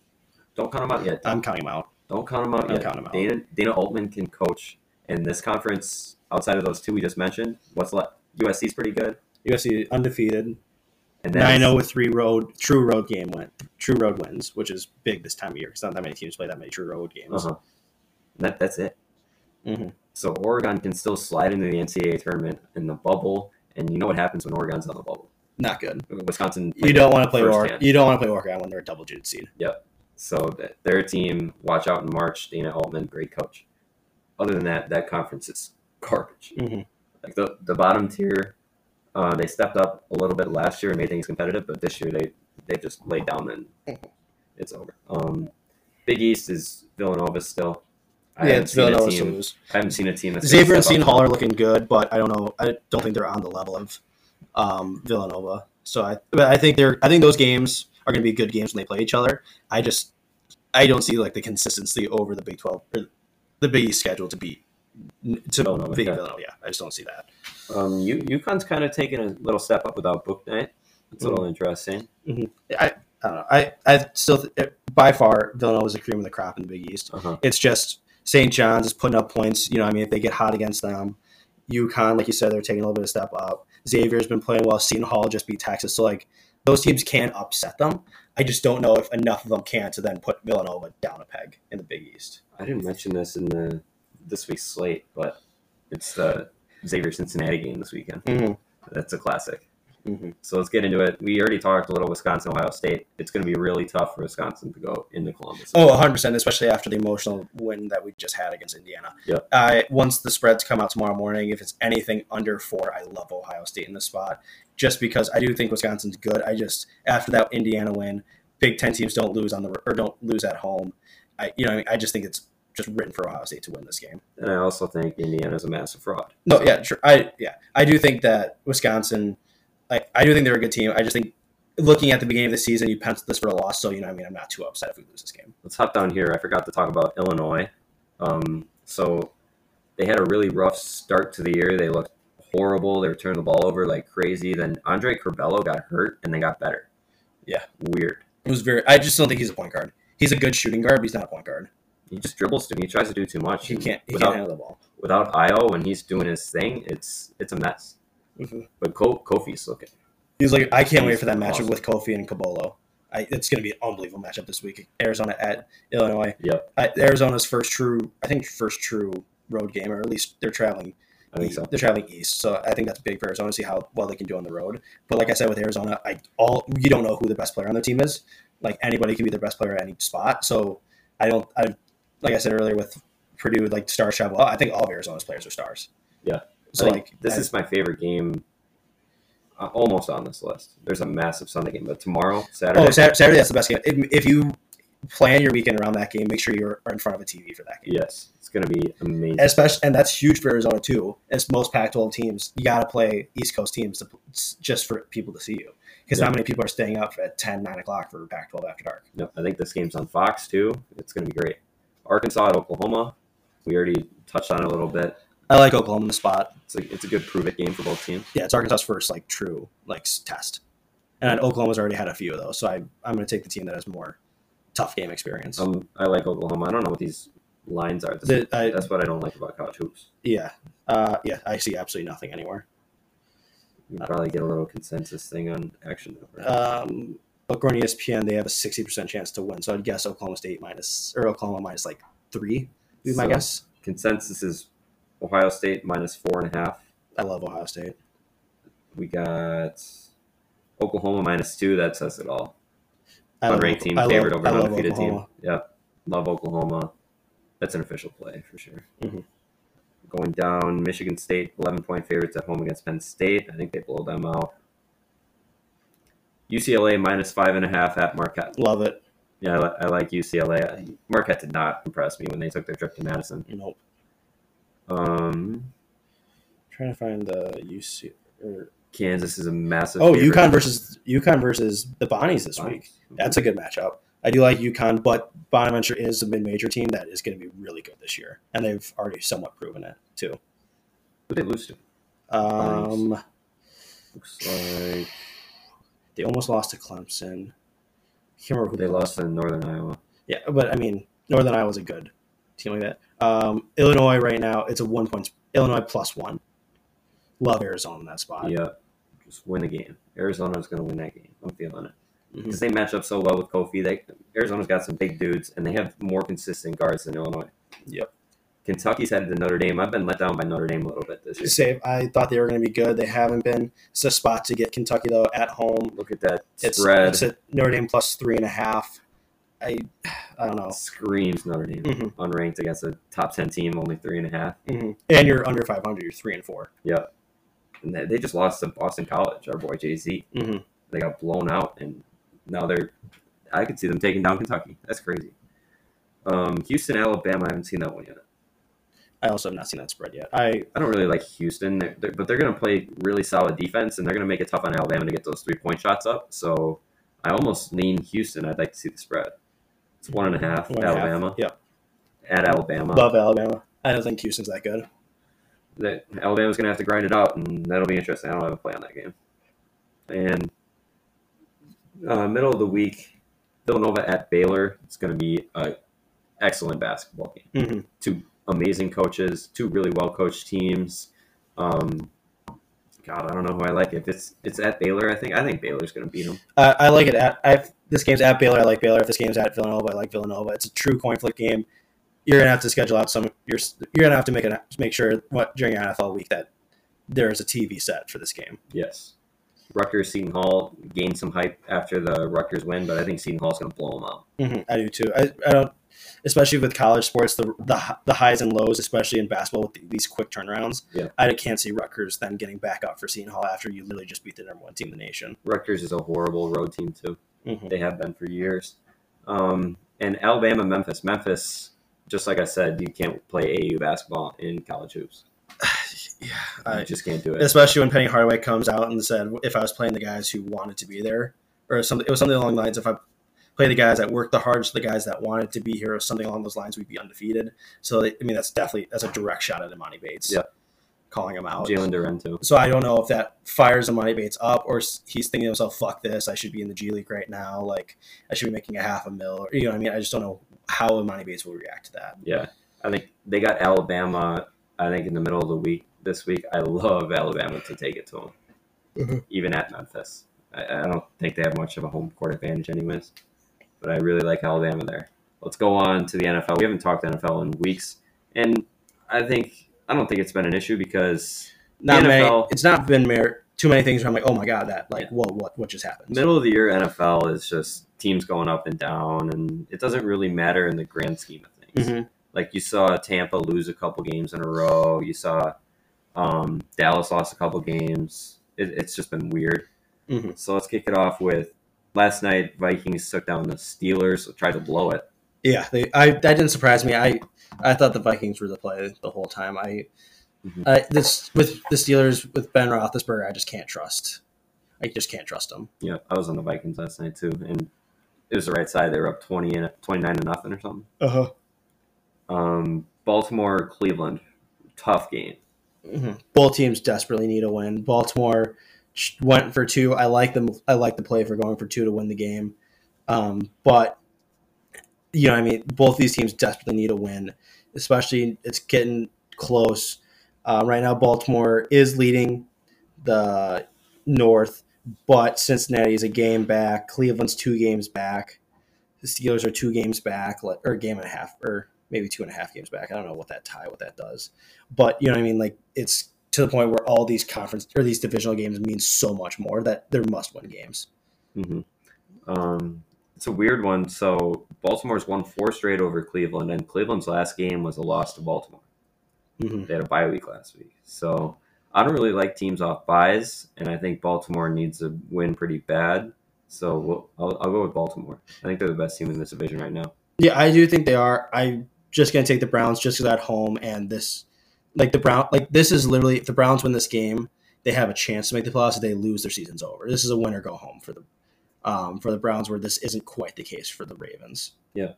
don't count them out yet. I'm counting him out. Don't count them out I'm yet. counting 'em out. Dana Dana Altman can coach, in this conference outside of those two we just mentioned, what's left? USC's pretty good, USC undefeated, and then zero with three road true road game win, true road wins, which is big this time of year because not that many teams play that many true road games. uh-huh. That that's it. Mhm. So Oregon can still slide into the NCAA tournament in the bubble, and you know what happens when Oregon's on the bubble. Not good. Wisconsin. You don't want to play or firsthand. you don't want to play Oregon when they're a double digit seed. Yep. So th- their team, watch out in March. Dana Altman, great coach. Other than that, that conference is garbage. Mhm. Like the the bottom tier, uh, they stepped up a little bit last year and made things competitive, but this year they they just laid down and Mm-hmm. it's over. Um, Big East is Villanova still. I yeah, haven't it's seen a Villanova lose. I haven't seen a team. That's Xavier and Seton. Hall are looking good, but I don't know. I don't think they're on the level of um, Villanova. So I, but I think they're. I think those games are going to be good games when they play each other. I just, I don't see like the consistency over the Big Twelve or the Big East schedule to beat to Villanova, yeah. Villanova. Yeah, I just don't see that. Um, U- UConn's kind of taken a little step up without Bouknight. It's a Mm-hmm. little interesting. I, I don't know. I, I still th- by far Villanova is the cream of the crop in the Big East. Uh-huh. It's just St. John's is putting up points. You know, I mean, if they get hot against them, UConn, like you said, they're taking a little bit of step up. Xavier's been playing well. Seton Hall just beat Texas, so like those teams can upset them. I just don't know if enough of them can to then put Villanova down a peg in the Big East. I didn't mention this in the this week's slate, but it's the Xavier Cincinnati game this weekend. Mhm. That's a classic. Mhm. So let's get into it. We already talked a little Wisconsin, Ohio State. It's going to be really tough for Wisconsin to go into Columbus. Oh, 100%, especially after the emotional win that we just had against Indiana. Yeah. I once the spreads come out tomorrow morning, if it's anything under four, I love Ohio State in this spot just because I do think Wisconsin's good. I just, after that Indiana win, Big Ten teams don't lose on the, or don't lose at home. I, you know, I, mean? I just think it's just written for Ohio State to win this game. And I also think Indiana's a massive fraud. No, yeah, sure. I, yeah, I do think that Wisconsin, I, I do think they're a good team. I just think looking at the beginning of the season, you penciled this for a loss. So, you know, I mean, I'm not too upset if we lose this game. Let's hop down here. I forgot to talk about Illinois. Um, so they had a really rough start to the year. They looked horrible. They were turning the ball over like crazy. Then Andre Curbelo got hurt and they got better. Yeah. Weird. It was very, I just don't think he's a point guard. He's a good shooting guard, but he's not a point guard. He just dribbles to me. He tries to do too much. He can't, he without, can't handle the ball. without Io when he's doing his thing, it's it's a mess. Mhm. But Ko- Kofi's looking. He's like, I can't wait for that matchup awesome. with Kofi and Koloko. I, it's going to be an unbelievable matchup this week. Arizona at Illinois. Yep. Uh, Arizona's first true, I think, first true road game, or at least they're traveling. I think so. They're traveling east, so I think that's big for Arizona to see how well they can do on the road. But like I said with Arizona, I all you don't know who the best player on their team is. Like anybody can be their best player at any spot. So I don't. I like I said earlier with Purdue, like stars travel. I think all of Arizona's players are stars. Yeah. So like this I- is my favorite game. Uh, almost on this list. There's a massive Sunday game, but tomorrow, Saturday. Oh, Saturday, Saturday that's the best game. If, if you plan your weekend around that game, make sure you're in front of a TV for that game. Yes, it's going to be amazing. Especially, and that's huge for Arizona too. As most Pac-12 teams, you got to play East Coast teams to, just for people to see you, because Yeah. not many people are staying up at 10, 9 o'clock for Pac-12 after dark. No, I think this game's on Fox too. It's going to be great. Arkansas at Oklahoma. We already touched on it a little bit. I like Oklahoma in the spot. It's a, it's a good prove it game for both teams. Yeah, it's Arkansas's first like true like test, and Oklahoma's already had a few of those. So I I'm going to take the team that has more tough game experience. Um, I like Oklahoma. I don't know what these lines are. The- I- That's what I don't like about college hoops. yeah, uh, yeah, I see absolutely nothing anywhere. You probably get a little consensus thing on action. Um, according to ESPN, they have a sixty percent chance to win. So I'd guess Oklahoma State minus or Oklahoma minus like three. Would be my guess. consensus is Ohio State minus four and a half. I love Ohio State. We got Oklahoma minus two. That says it all. Unranked team I love- over an undefeated team. Yeah, love Oklahoma. That's an official play for sure. Mhm. Going down, Michigan State, eleven point favorites at home against Penn State. I think they blow them out. UCLA minus five and a half at Marquette. Love it. Yeah, I, I like UCLA. Marquette did not impress me when they took their trip to Madison. Nope. Um, trying to find the UC. Or, Kansas is a massive. oh, favorite. UConn versus UConn versus the Bonnies this week. That's a good matchup. I do like UConn, but Bonaventure is a mid-major team that is going to be really good this year, and they've already somewhat proven it too. Who did they lose to? Um, Looks like they almost lost to Clemson. I can't remember who they lost in Northern Iowa. Yeah, but I mean, Northern Iowa's a good team like that. Um, Illinois right now, it's a one point. Illinois plus one. Love Arizona in that spot. Yeah, just win the game. Arizona's going to win that game. I'm feeling it because they match up so well with Kofi. They Arizona's got some big dudes, and they have more consistent guards than Illinois. Yep. Kentucky's headed to Notre Dame. I've been let down by Notre Dame a little bit this year. Save. I thought they were going to be good. They haven't been. It's a spot to get Kentucky though at home. Look at that It's spread. it's at Notre Dame plus three and a half. I I don't know. Screams Notre Dame. Mhm. Unranked against a top 10 team, only three and a half. Mhm. And you're under 500. You're three and 4 Yeah. And they, just lost to Boston College, our boy Jay Z. Mhm. They got blown out, and now they're. I could see them taking down Kentucky. That's crazy. Um, Houston, Alabama. I haven't seen that one yet. I also have not seen that spread yet. I I don't really like Houston, they're, they're- but they're going to play really solid defense, and they're going to make it tough on Alabama to get those three point shots up. So I almost lean Houston. I'd like to see the spread. It's one and a half. one and a half. Alabama Yeah, at Alabama. above Alabama. I don't think Houston's that good. that Alabama's going to have to grind it out, and that'll be interesting. I don't have a play on that game. And uh, middle of the week, Villanova at Baylor. It's going to be an excellent basketball game. hmm Two amazing coaches, two really well coached teams. Um, God, I don't know who I like. If it's it's at Baylor, I think I think Baylor's going to beat them. Uh, I like it at. I this game's at Baylor. I like Baylor. If this game's at Villanova, I like Villanova. It's a true coin flip game. You're gonna have to schedule out some. You're you're gonna have to make it make sure what during your NFL week that there is a TV set for this game. Yes. Rutgers Seton Hall gained some hype after the Rutgers win, but I think Seton Hall's going to blow them out. hmm I do too. I, I don't, especially with college sports, the, the the highs and lows, especially in basketball with these quick turnarounds. Yeah. I can't see Rutgers then getting back up for Seton Hall after you literally just beat the number one team in the nation. Rutgers is a horrible road team too. Mhm. They have been for years. Um, and Alabama, Memphis, Memphis. Just like I said, you can't play AU basketball in college hoops. yeah, You I, just can't do it. especially when Penny Hardaway comes out and said, if I was playing the guys who wanted to be there, or something, it was something along the lines. If I play the guys that worked the hardest, the guys that wanted to be here, or something along those lines, we'd be undefeated. So I mean, that's definitely that's a direct shot at Emoni Bates. Yeah. calling him out. Jalen Duren too. So I don't know if that fires Emoni Bates up, or he's thinking to himself, "Fuck this! I should be in the G League right now. Like I should be making a half a mil." Or, you know, what I mean, I just don't know how Emoni Bates will react to that. Yeah, I think they got Alabama. I think in the middle of the week this week. I love Alabama to take it to them, Mhm. even at Memphis. I, I don't think they have much of a home court advantage, anyways. But I really like Alabama there. Let's go on to the NFL. We haven't talked NFL in weeks, and I think I don't think it's been an issue because Not The many. It's not been mer- too many things where I'm like, "Oh my god, that like, whoa, what what just happened?" middle of the year NFL is just teams going up and down, and it doesn't really matter in the grand scheme of things. Mhm. Like you saw Tampa lose a couple games in a row. You saw um, Dallas lost a couple games. It, it's just been weird. Mhm. So let's kick it off with last night. Vikings took down the Steelers, tried to blow it. Yeah, they, I that didn't surprise me. I I thought the Vikings were the play the whole time. I, Mhm. I this with the Steelers with Ben Roethlisberger, I just can't trust. I just can't trust them. Yeah, I was on the Vikings last night too, and it was the right side. They were up twenty and twenty nine to nothing or something. Uh huh. Um, Baltimore, Cleveland, tough game. Mm-hmm. Both teams desperately need a win. Baltimore went for two. I like them. I like the play for going for two to win the game. Um, but you know, I mean, both these teams desperately need a win. Especially, it's getting close. Uh, right now, Baltimore is leading the North, but Cincinnati is a game back. Cleveland's two games back. The Steelers are two games back, or a game and a half, or maybe two and a half games back. I don't know what that tie, what that does but you know what I mean. Like it's to the point where all these conference or these divisional games mean so much more that they're must win games. hmm Um, it's a weird one. So Baltimore's won four straight over Cleveland, and Cleveland's last game was a loss to Baltimore. Mm-hmm. They had a bye week last week, so I don't really like teams off buys, and I think Baltimore needs to win pretty bad. So we'll, I'll, I'll go with Baltimore. I think they're the best team in this division right now. Yeah, I do think they are. I'm just gonna take the Browns just because at home and this, like the Brown, like this is literally if the Browns win this game, they have a chance to make the playoffs. If they lose, their season's over. This is a win or go home for the, um, for the Browns. Where this isn't quite the case for the Ravens. Yeah,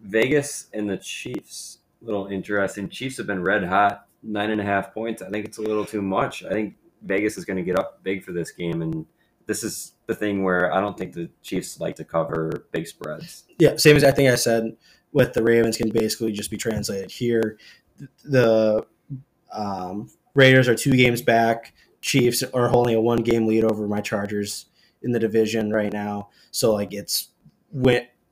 Vegas and the Chiefs, little interesting. Chiefs have been red hot, nine and a half points. I think it's a little too much. I think Vegas is going to get up big for this game, and this is the thing where I don't think the Chiefs like to cover big spreads. Yeah, same as I think I said with the Ravens can basically just be translated here. The um, Raiders are two games back. Chiefs are holding a one game lead over my Chargers in the division right now. So like it's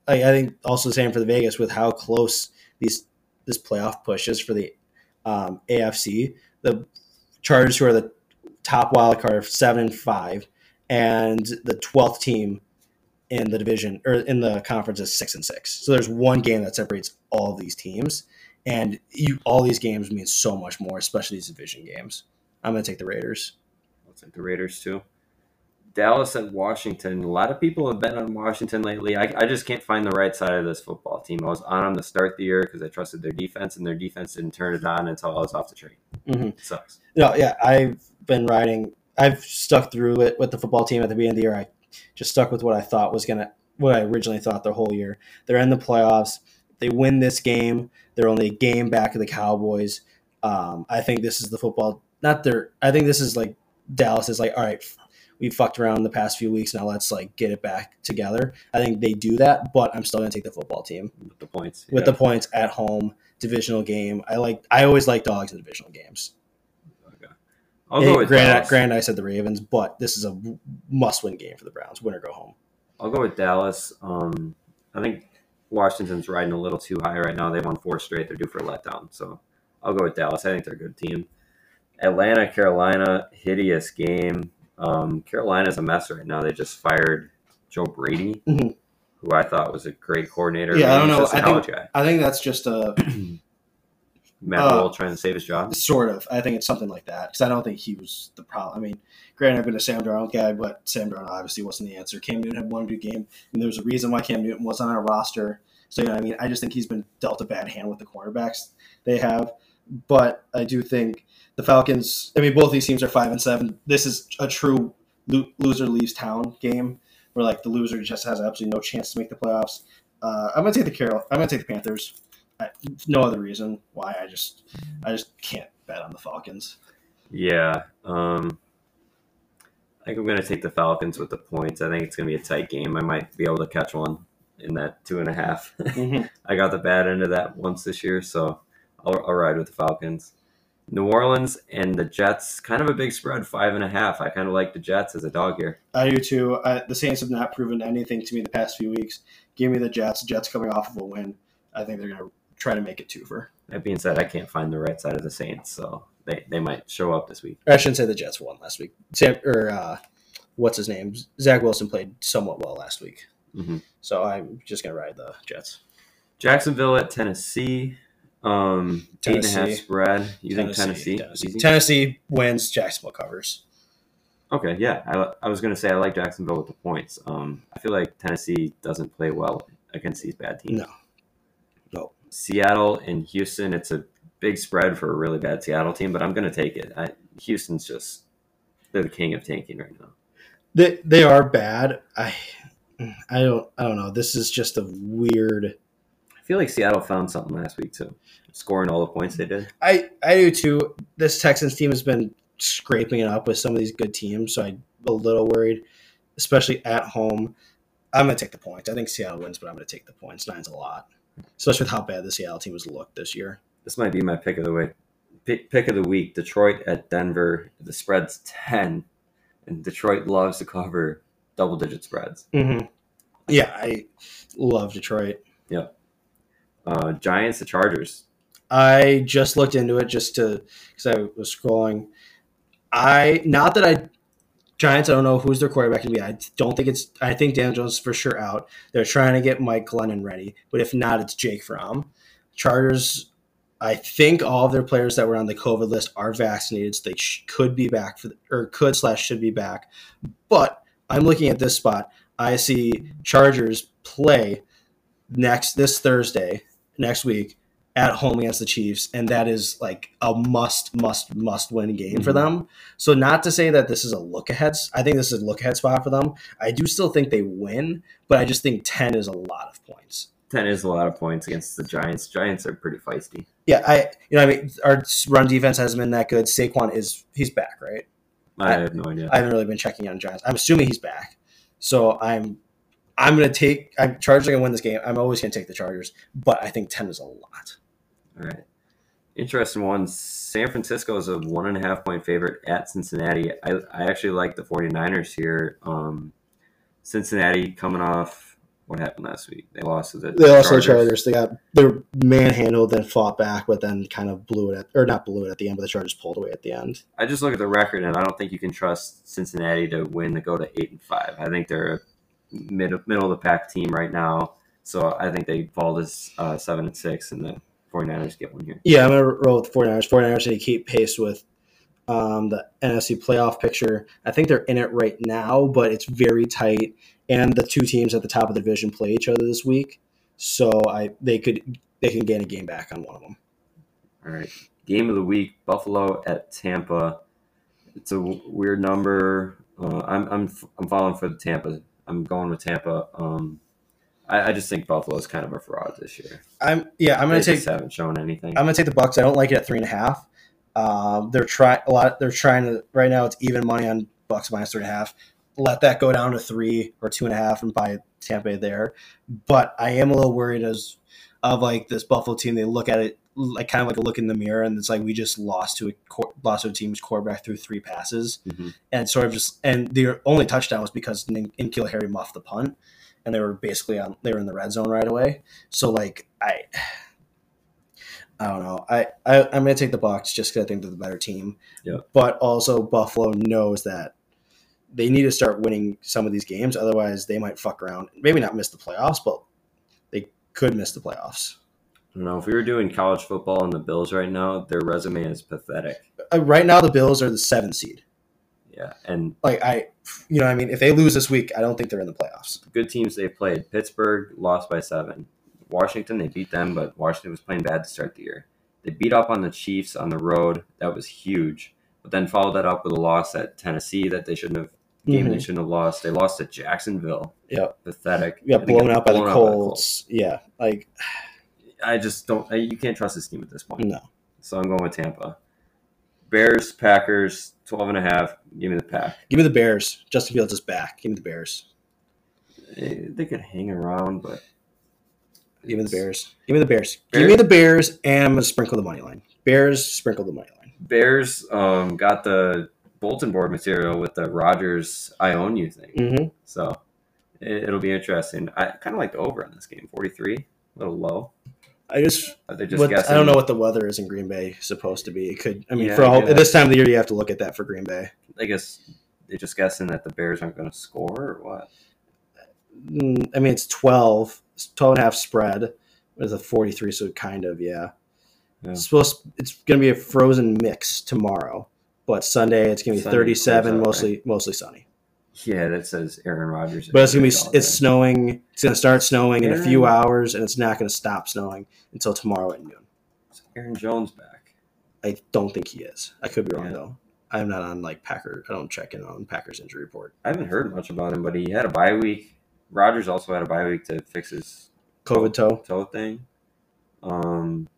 I, think also the same for the Vegas with how close these this playoff push is for the um, AFC. The Chargers, who are the top wild card, seven and five, and the twelfth team in the division or in the conference is six and six. So there's one game that separates all these teams, and you all these games mean so much more, especially these division games. I'm gonna take the Raiders. I'll take the Raiders too. Dallas and Washington. A lot of people have been on Washington lately. I, I just can't find the right side of this football team. I was on them to start the year because I trusted their defense, and their defense didn't turn it on until I was off the train. Mhm. It sucks. No, yeah, I've been riding. I've stuck through it with the football team at the beginning of the year. I just stuck with what I thought was gonna, what I originally thought the whole year. They're in the playoffs. They win this game. They're only a game back of the Cowboys. Um, I think this is the football. Not their. I think this is like Dallas is like, all right, we fucked around the past few weeks. Now let's like get it back together. I think they do that, but I'm still gonna take the football team With the points. with Yeah. the points at home. Divisional game. I like. I always like dogs in divisional games. I'll go with Grand, Dallas. Grand, I said the Ravens, but this is a must-win game for the Browns. Win or go home. I'll go with Dallas. Um, I think Washington's riding a little too high right now. They've won four straight. They're due for a letdown. So I'll go with Dallas. I think they're a good team. Atlanta, Carolina, hideous game. Um, Carolina's a mess right now. They just fired Joe Brady, Mhm. who I thought was a great coordinator. Yeah, I don't know. I think- guy. I think that's just a Matt uh, Rhule trying to save his job. sort of. I think it's something like that because I don't think he was the problem. I mean, granted, I've been a Sam Darnold guy, but Sam Darnold obviously wasn't the answer. Cam Newton had one good game, and there's a reason why Cam Newton wasn't on a roster. So you know, I mean, I just think he's been dealt a bad hand with the cornerbacks they have. But I do think the Falcons. I mean, both these teams are five and seven. This is a true lo- loser leaves town game, where like the loser just has absolutely no chance to make the playoffs. Uh, I'm gonna take the Carol. I'm gonna take the Panthers. I, no other reason why. I just I just can't bet on the Falcons. Yeah. Um, I think I'm going to take the Falcons with the points. I think it's going to be a tight game. I might be able to catch one in that two and a half. I got the bad end of that once this year, so I'll, I'll ride with the Falcons. New Orleans and the Jets, kind of a big spread, five and a half. I kind of like the Jets as a dog here. I do too. I, the Saints have not proven anything to me the past few weeks. Give me the Jets. Jets coming off of a win. I think they're going to try to make it two for. That being said, I can't find the right side of the Saints, so they, they might show up this week. I shouldn't say the Jets won last week. Sam or uh, what's his name? Zach Wilson played somewhat well last week, Mhm. so I'm just going to ride the Jets. Jacksonville at Tennessee, um, eight and a half Tennessee. spread. You think Tennessee? Tennessee. Easy? Tennessee wins. Jacksonville covers. Okay, yeah. I, I was going to say I like Jacksonville with the points. Um, I feel like Tennessee doesn't play well against these bad teams. No. Seattle and Houston, it's a big spread for a really bad Seattle team, but I'm going to take it. I, Houston's just they're the king of tanking right now. They they are bad. I I don't I don't know. This is just a weird. I feel like Seattle found something last week too, scoring all the points they did. I I do too. This Texans team has been scraping it up with some of these good teams, so I'm a little worried, especially at home. I'm gonna take the points. I think Seattle wins, but I'm gonna take the points. Nine's a lot, especially with how bad the Seattle team has looked this year. This might be my pick of the week. Pick, pick of the week: Detroit at Denver. The spread's ten, and Detroit loves to cover double-digit spreads. Mm-hmm. Yeah, I love Detroit. Uh, Giants, the Chargers. I just looked into it just to because I was scrolling. I not that I Giants. I don't know who's their quarterback going to be. I don't think it's. I think Dan Jones is for sure out. They're trying to get Mike Glennon ready, but if not, it's Jake Fromm. Chargers. I think all of their players that were on the COVID list are vaccinated, so they sh- could be back for the, or could slash should be back. But I'm looking at this spot. I see Chargers play next this Thursday next week at home against the Chiefs, and that is like a must, must, must win game for mm-hmm. them. So, not to say that this is a look ahead. I think this is a look ahead spot for them. I do still think they win, but I just think ten is a lot of points. Ten is a lot of points against the Giants. Giants are pretty feisty. Yeah, I you know I mean our run defense hasn't been that good. Saquon is he's back, right? I I- have no idea. I haven't really been checking on Giants. I'm assuming he's back. So I'm I'm gonna take I'm Chargers are gonna win this game. I'm always gonna take the Chargers, but I think ten is a lot. All right. Interesting one. San Francisco is a one and a half point favorite at Cincinnati. I, I actually like the 49ers here. Um, Cincinnati coming off what happened last week? They lost to the They also the Chargers. They got they're manhandled, then fought back, but then kind of blew it at or not blew it at the end, but the Chargers pulled away at the end. I just look at the record and I don't think you can trust Cincinnati to win to go to eight and five. I think they're a mid middle of the pack team right now. So I think they fall this uh, seven and six, and the 49ers get one here. Yeah, I'm gonna roll with the 49ers. 49ers need to keep pace with um, the NFC playoff picture. I think they're in it right now, but it's very tight. And the two teams at the top of the division play each other this week, so I they could they can gain a game back on one of them. All right, game of the week: Buffalo at Tampa. It's a w- weird number. Uh, I'm I'm I'm falling for the Tampa. I'm going with Tampa. Um, I, I just think Buffalo is kind of a fraud this year. I'm yeah, I'm gonna They take haven't shown anything. I'm gonna take the Bucks. I don't like it at three and a half. Um, they're trying a lot. They're trying to right now. It's even money on Bucks minus three and a half. Let that go down to three or two and a half and buy Tampa there. But I am a little worried as of like this Buffalo team. They look at it like kind of like a look in the mirror, and it's like we just lost to a lost to a team's quarterback through three passes, Mhm. and sort of just and their only touchdown was because N'Keal Harry muffed the punt, and they were basically on they were in the red zone right away. So like I. I don't know. I, I I'm gonna take the Bucks just because I think they're the better team. Yeah. But also Buffalo knows that they need to start winning some of these games, otherwise they might fuck around. Maybe not miss the playoffs, but they could miss the playoffs. I don't know if we were doing college football and the Bills right now, their resume is pathetic. Uh, right now, the Bills are the seven seed. Yeah, and Like I, you know, what I mean, if they lose this week, I don't think they're in the playoffs. good teams they played. Pittsburgh lost by seven. Washington they beat them, but Washington was playing bad to start the year. They beat up on the Chiefs on the road. That was huge. But then followed that up with a loss at Tennessee that they shouldn't have game they Mhm. shouldn't have lost. They lost at Jacksonville. Yeah, Pathetic. Yeah, blown out by the Colts. Yeah, like I just don't. I, you can't trust this team at this point. no. So I'm going with Tampa. Bears, Packers, 12 and a half. Give me the pack. Give me the Bears. Justin Fields is back. Give me the Bears. Eh, They could hang around, but Give me the Bears. Give me the Bears. Give me the Bears, and I'm gonna sprinkle the money line. Bears sprinkle the money line. Bears um, got the bulletin board material with the Rodgers "I own you" thing, Mm-hmm. so it, it'll be interesting. I kind of like the over on this game, forty-three, a little low. I just, just what. I don't know what the weather is in Green Bay supposed to be. It could. I mean, Yeah, for all, yeah. this time of the year, you have to look at that for Green Bay. I guess they're just guessing that the Bears aren't going to score or what. Mm, I mean, it's 12, it's 12 and a half spread with a 43, so kind of, yeah. Yeah. It's supposed it's going to be a frozen mix tomorrow, but Sunday it's going to be Sunday 37, clears out, mostly mostly sunny. Yeah, that says Aaron Rodgers. But it's going to be it's snowing. It's to start snowing in a few hours and it's not going to stop snowing until tomorrow at noon. Is Aaron Jones back. I don't think he is. I could be wrong Yeah. though. I'm not on like Packer. I don't check in on Packers injury report. I haven't heard much about him, but he had a bye week. Rodgers also had a bye week to fix his COVID toe. toe thing. Um,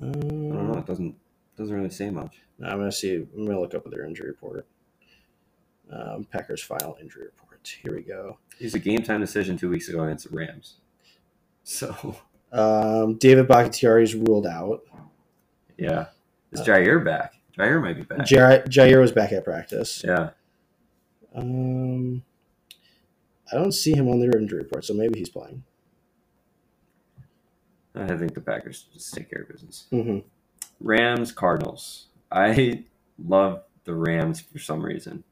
I don't know. Um, It doesn't doesn't really say much. I'm gonna see. I'm gonna look up their injury report. Um, Packers final injury report. Here we go. He's a game time decision two weeks ago against the Rams. So Um, David Bakhtiari's ruled out. yeah, is Uh, Jair back? Jair might be back. Jair, Jair was back at practice. yeah, Um, I don't see him on the injury report, so maybe he's playing. I think the Packers just take care of business. hmm Rams Cardinals. I love the Rams for some reason.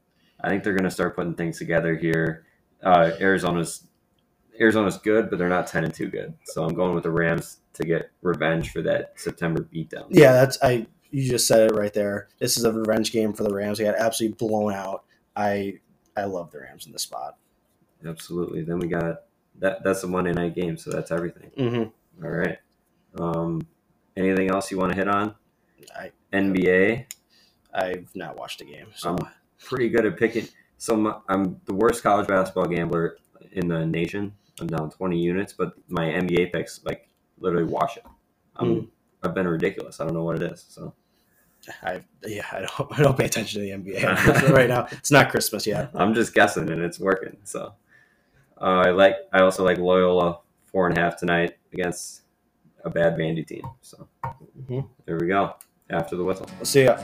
I think they're going to start putting things together here. Uh, Arizona's Arizona's good, but they're not ten and two good. So I'm going with the Rams to get revenge for that September beatdown. Yeah, that's I. You just said it right there. This is a revenge game for the Rams. They got absolutely blown out. I I love the Rams in this spot. absolutely. Then we got that. That's a Monday night game, so that's everything. Mm-hmm. All right. Um, anything else you want to hit on? I NBA. I've not watched a game, so I'm pretty good at picking. So my, I'm the worst college basketball gambler in the nation. I'm down 20 units, but my NBA picks like literally wash it. I'm, Hmm. I've been ridiculous. I don't know what it is. So I yeah I don't I don't pay attention to the NBA right now. It's not Christmas yet. I'm just guessing, and it's working. So uh, I like. I also like Loyola four and a half tonight against a bad Vandy team. So Mhm. there we go. After the whistle. We'll see ya.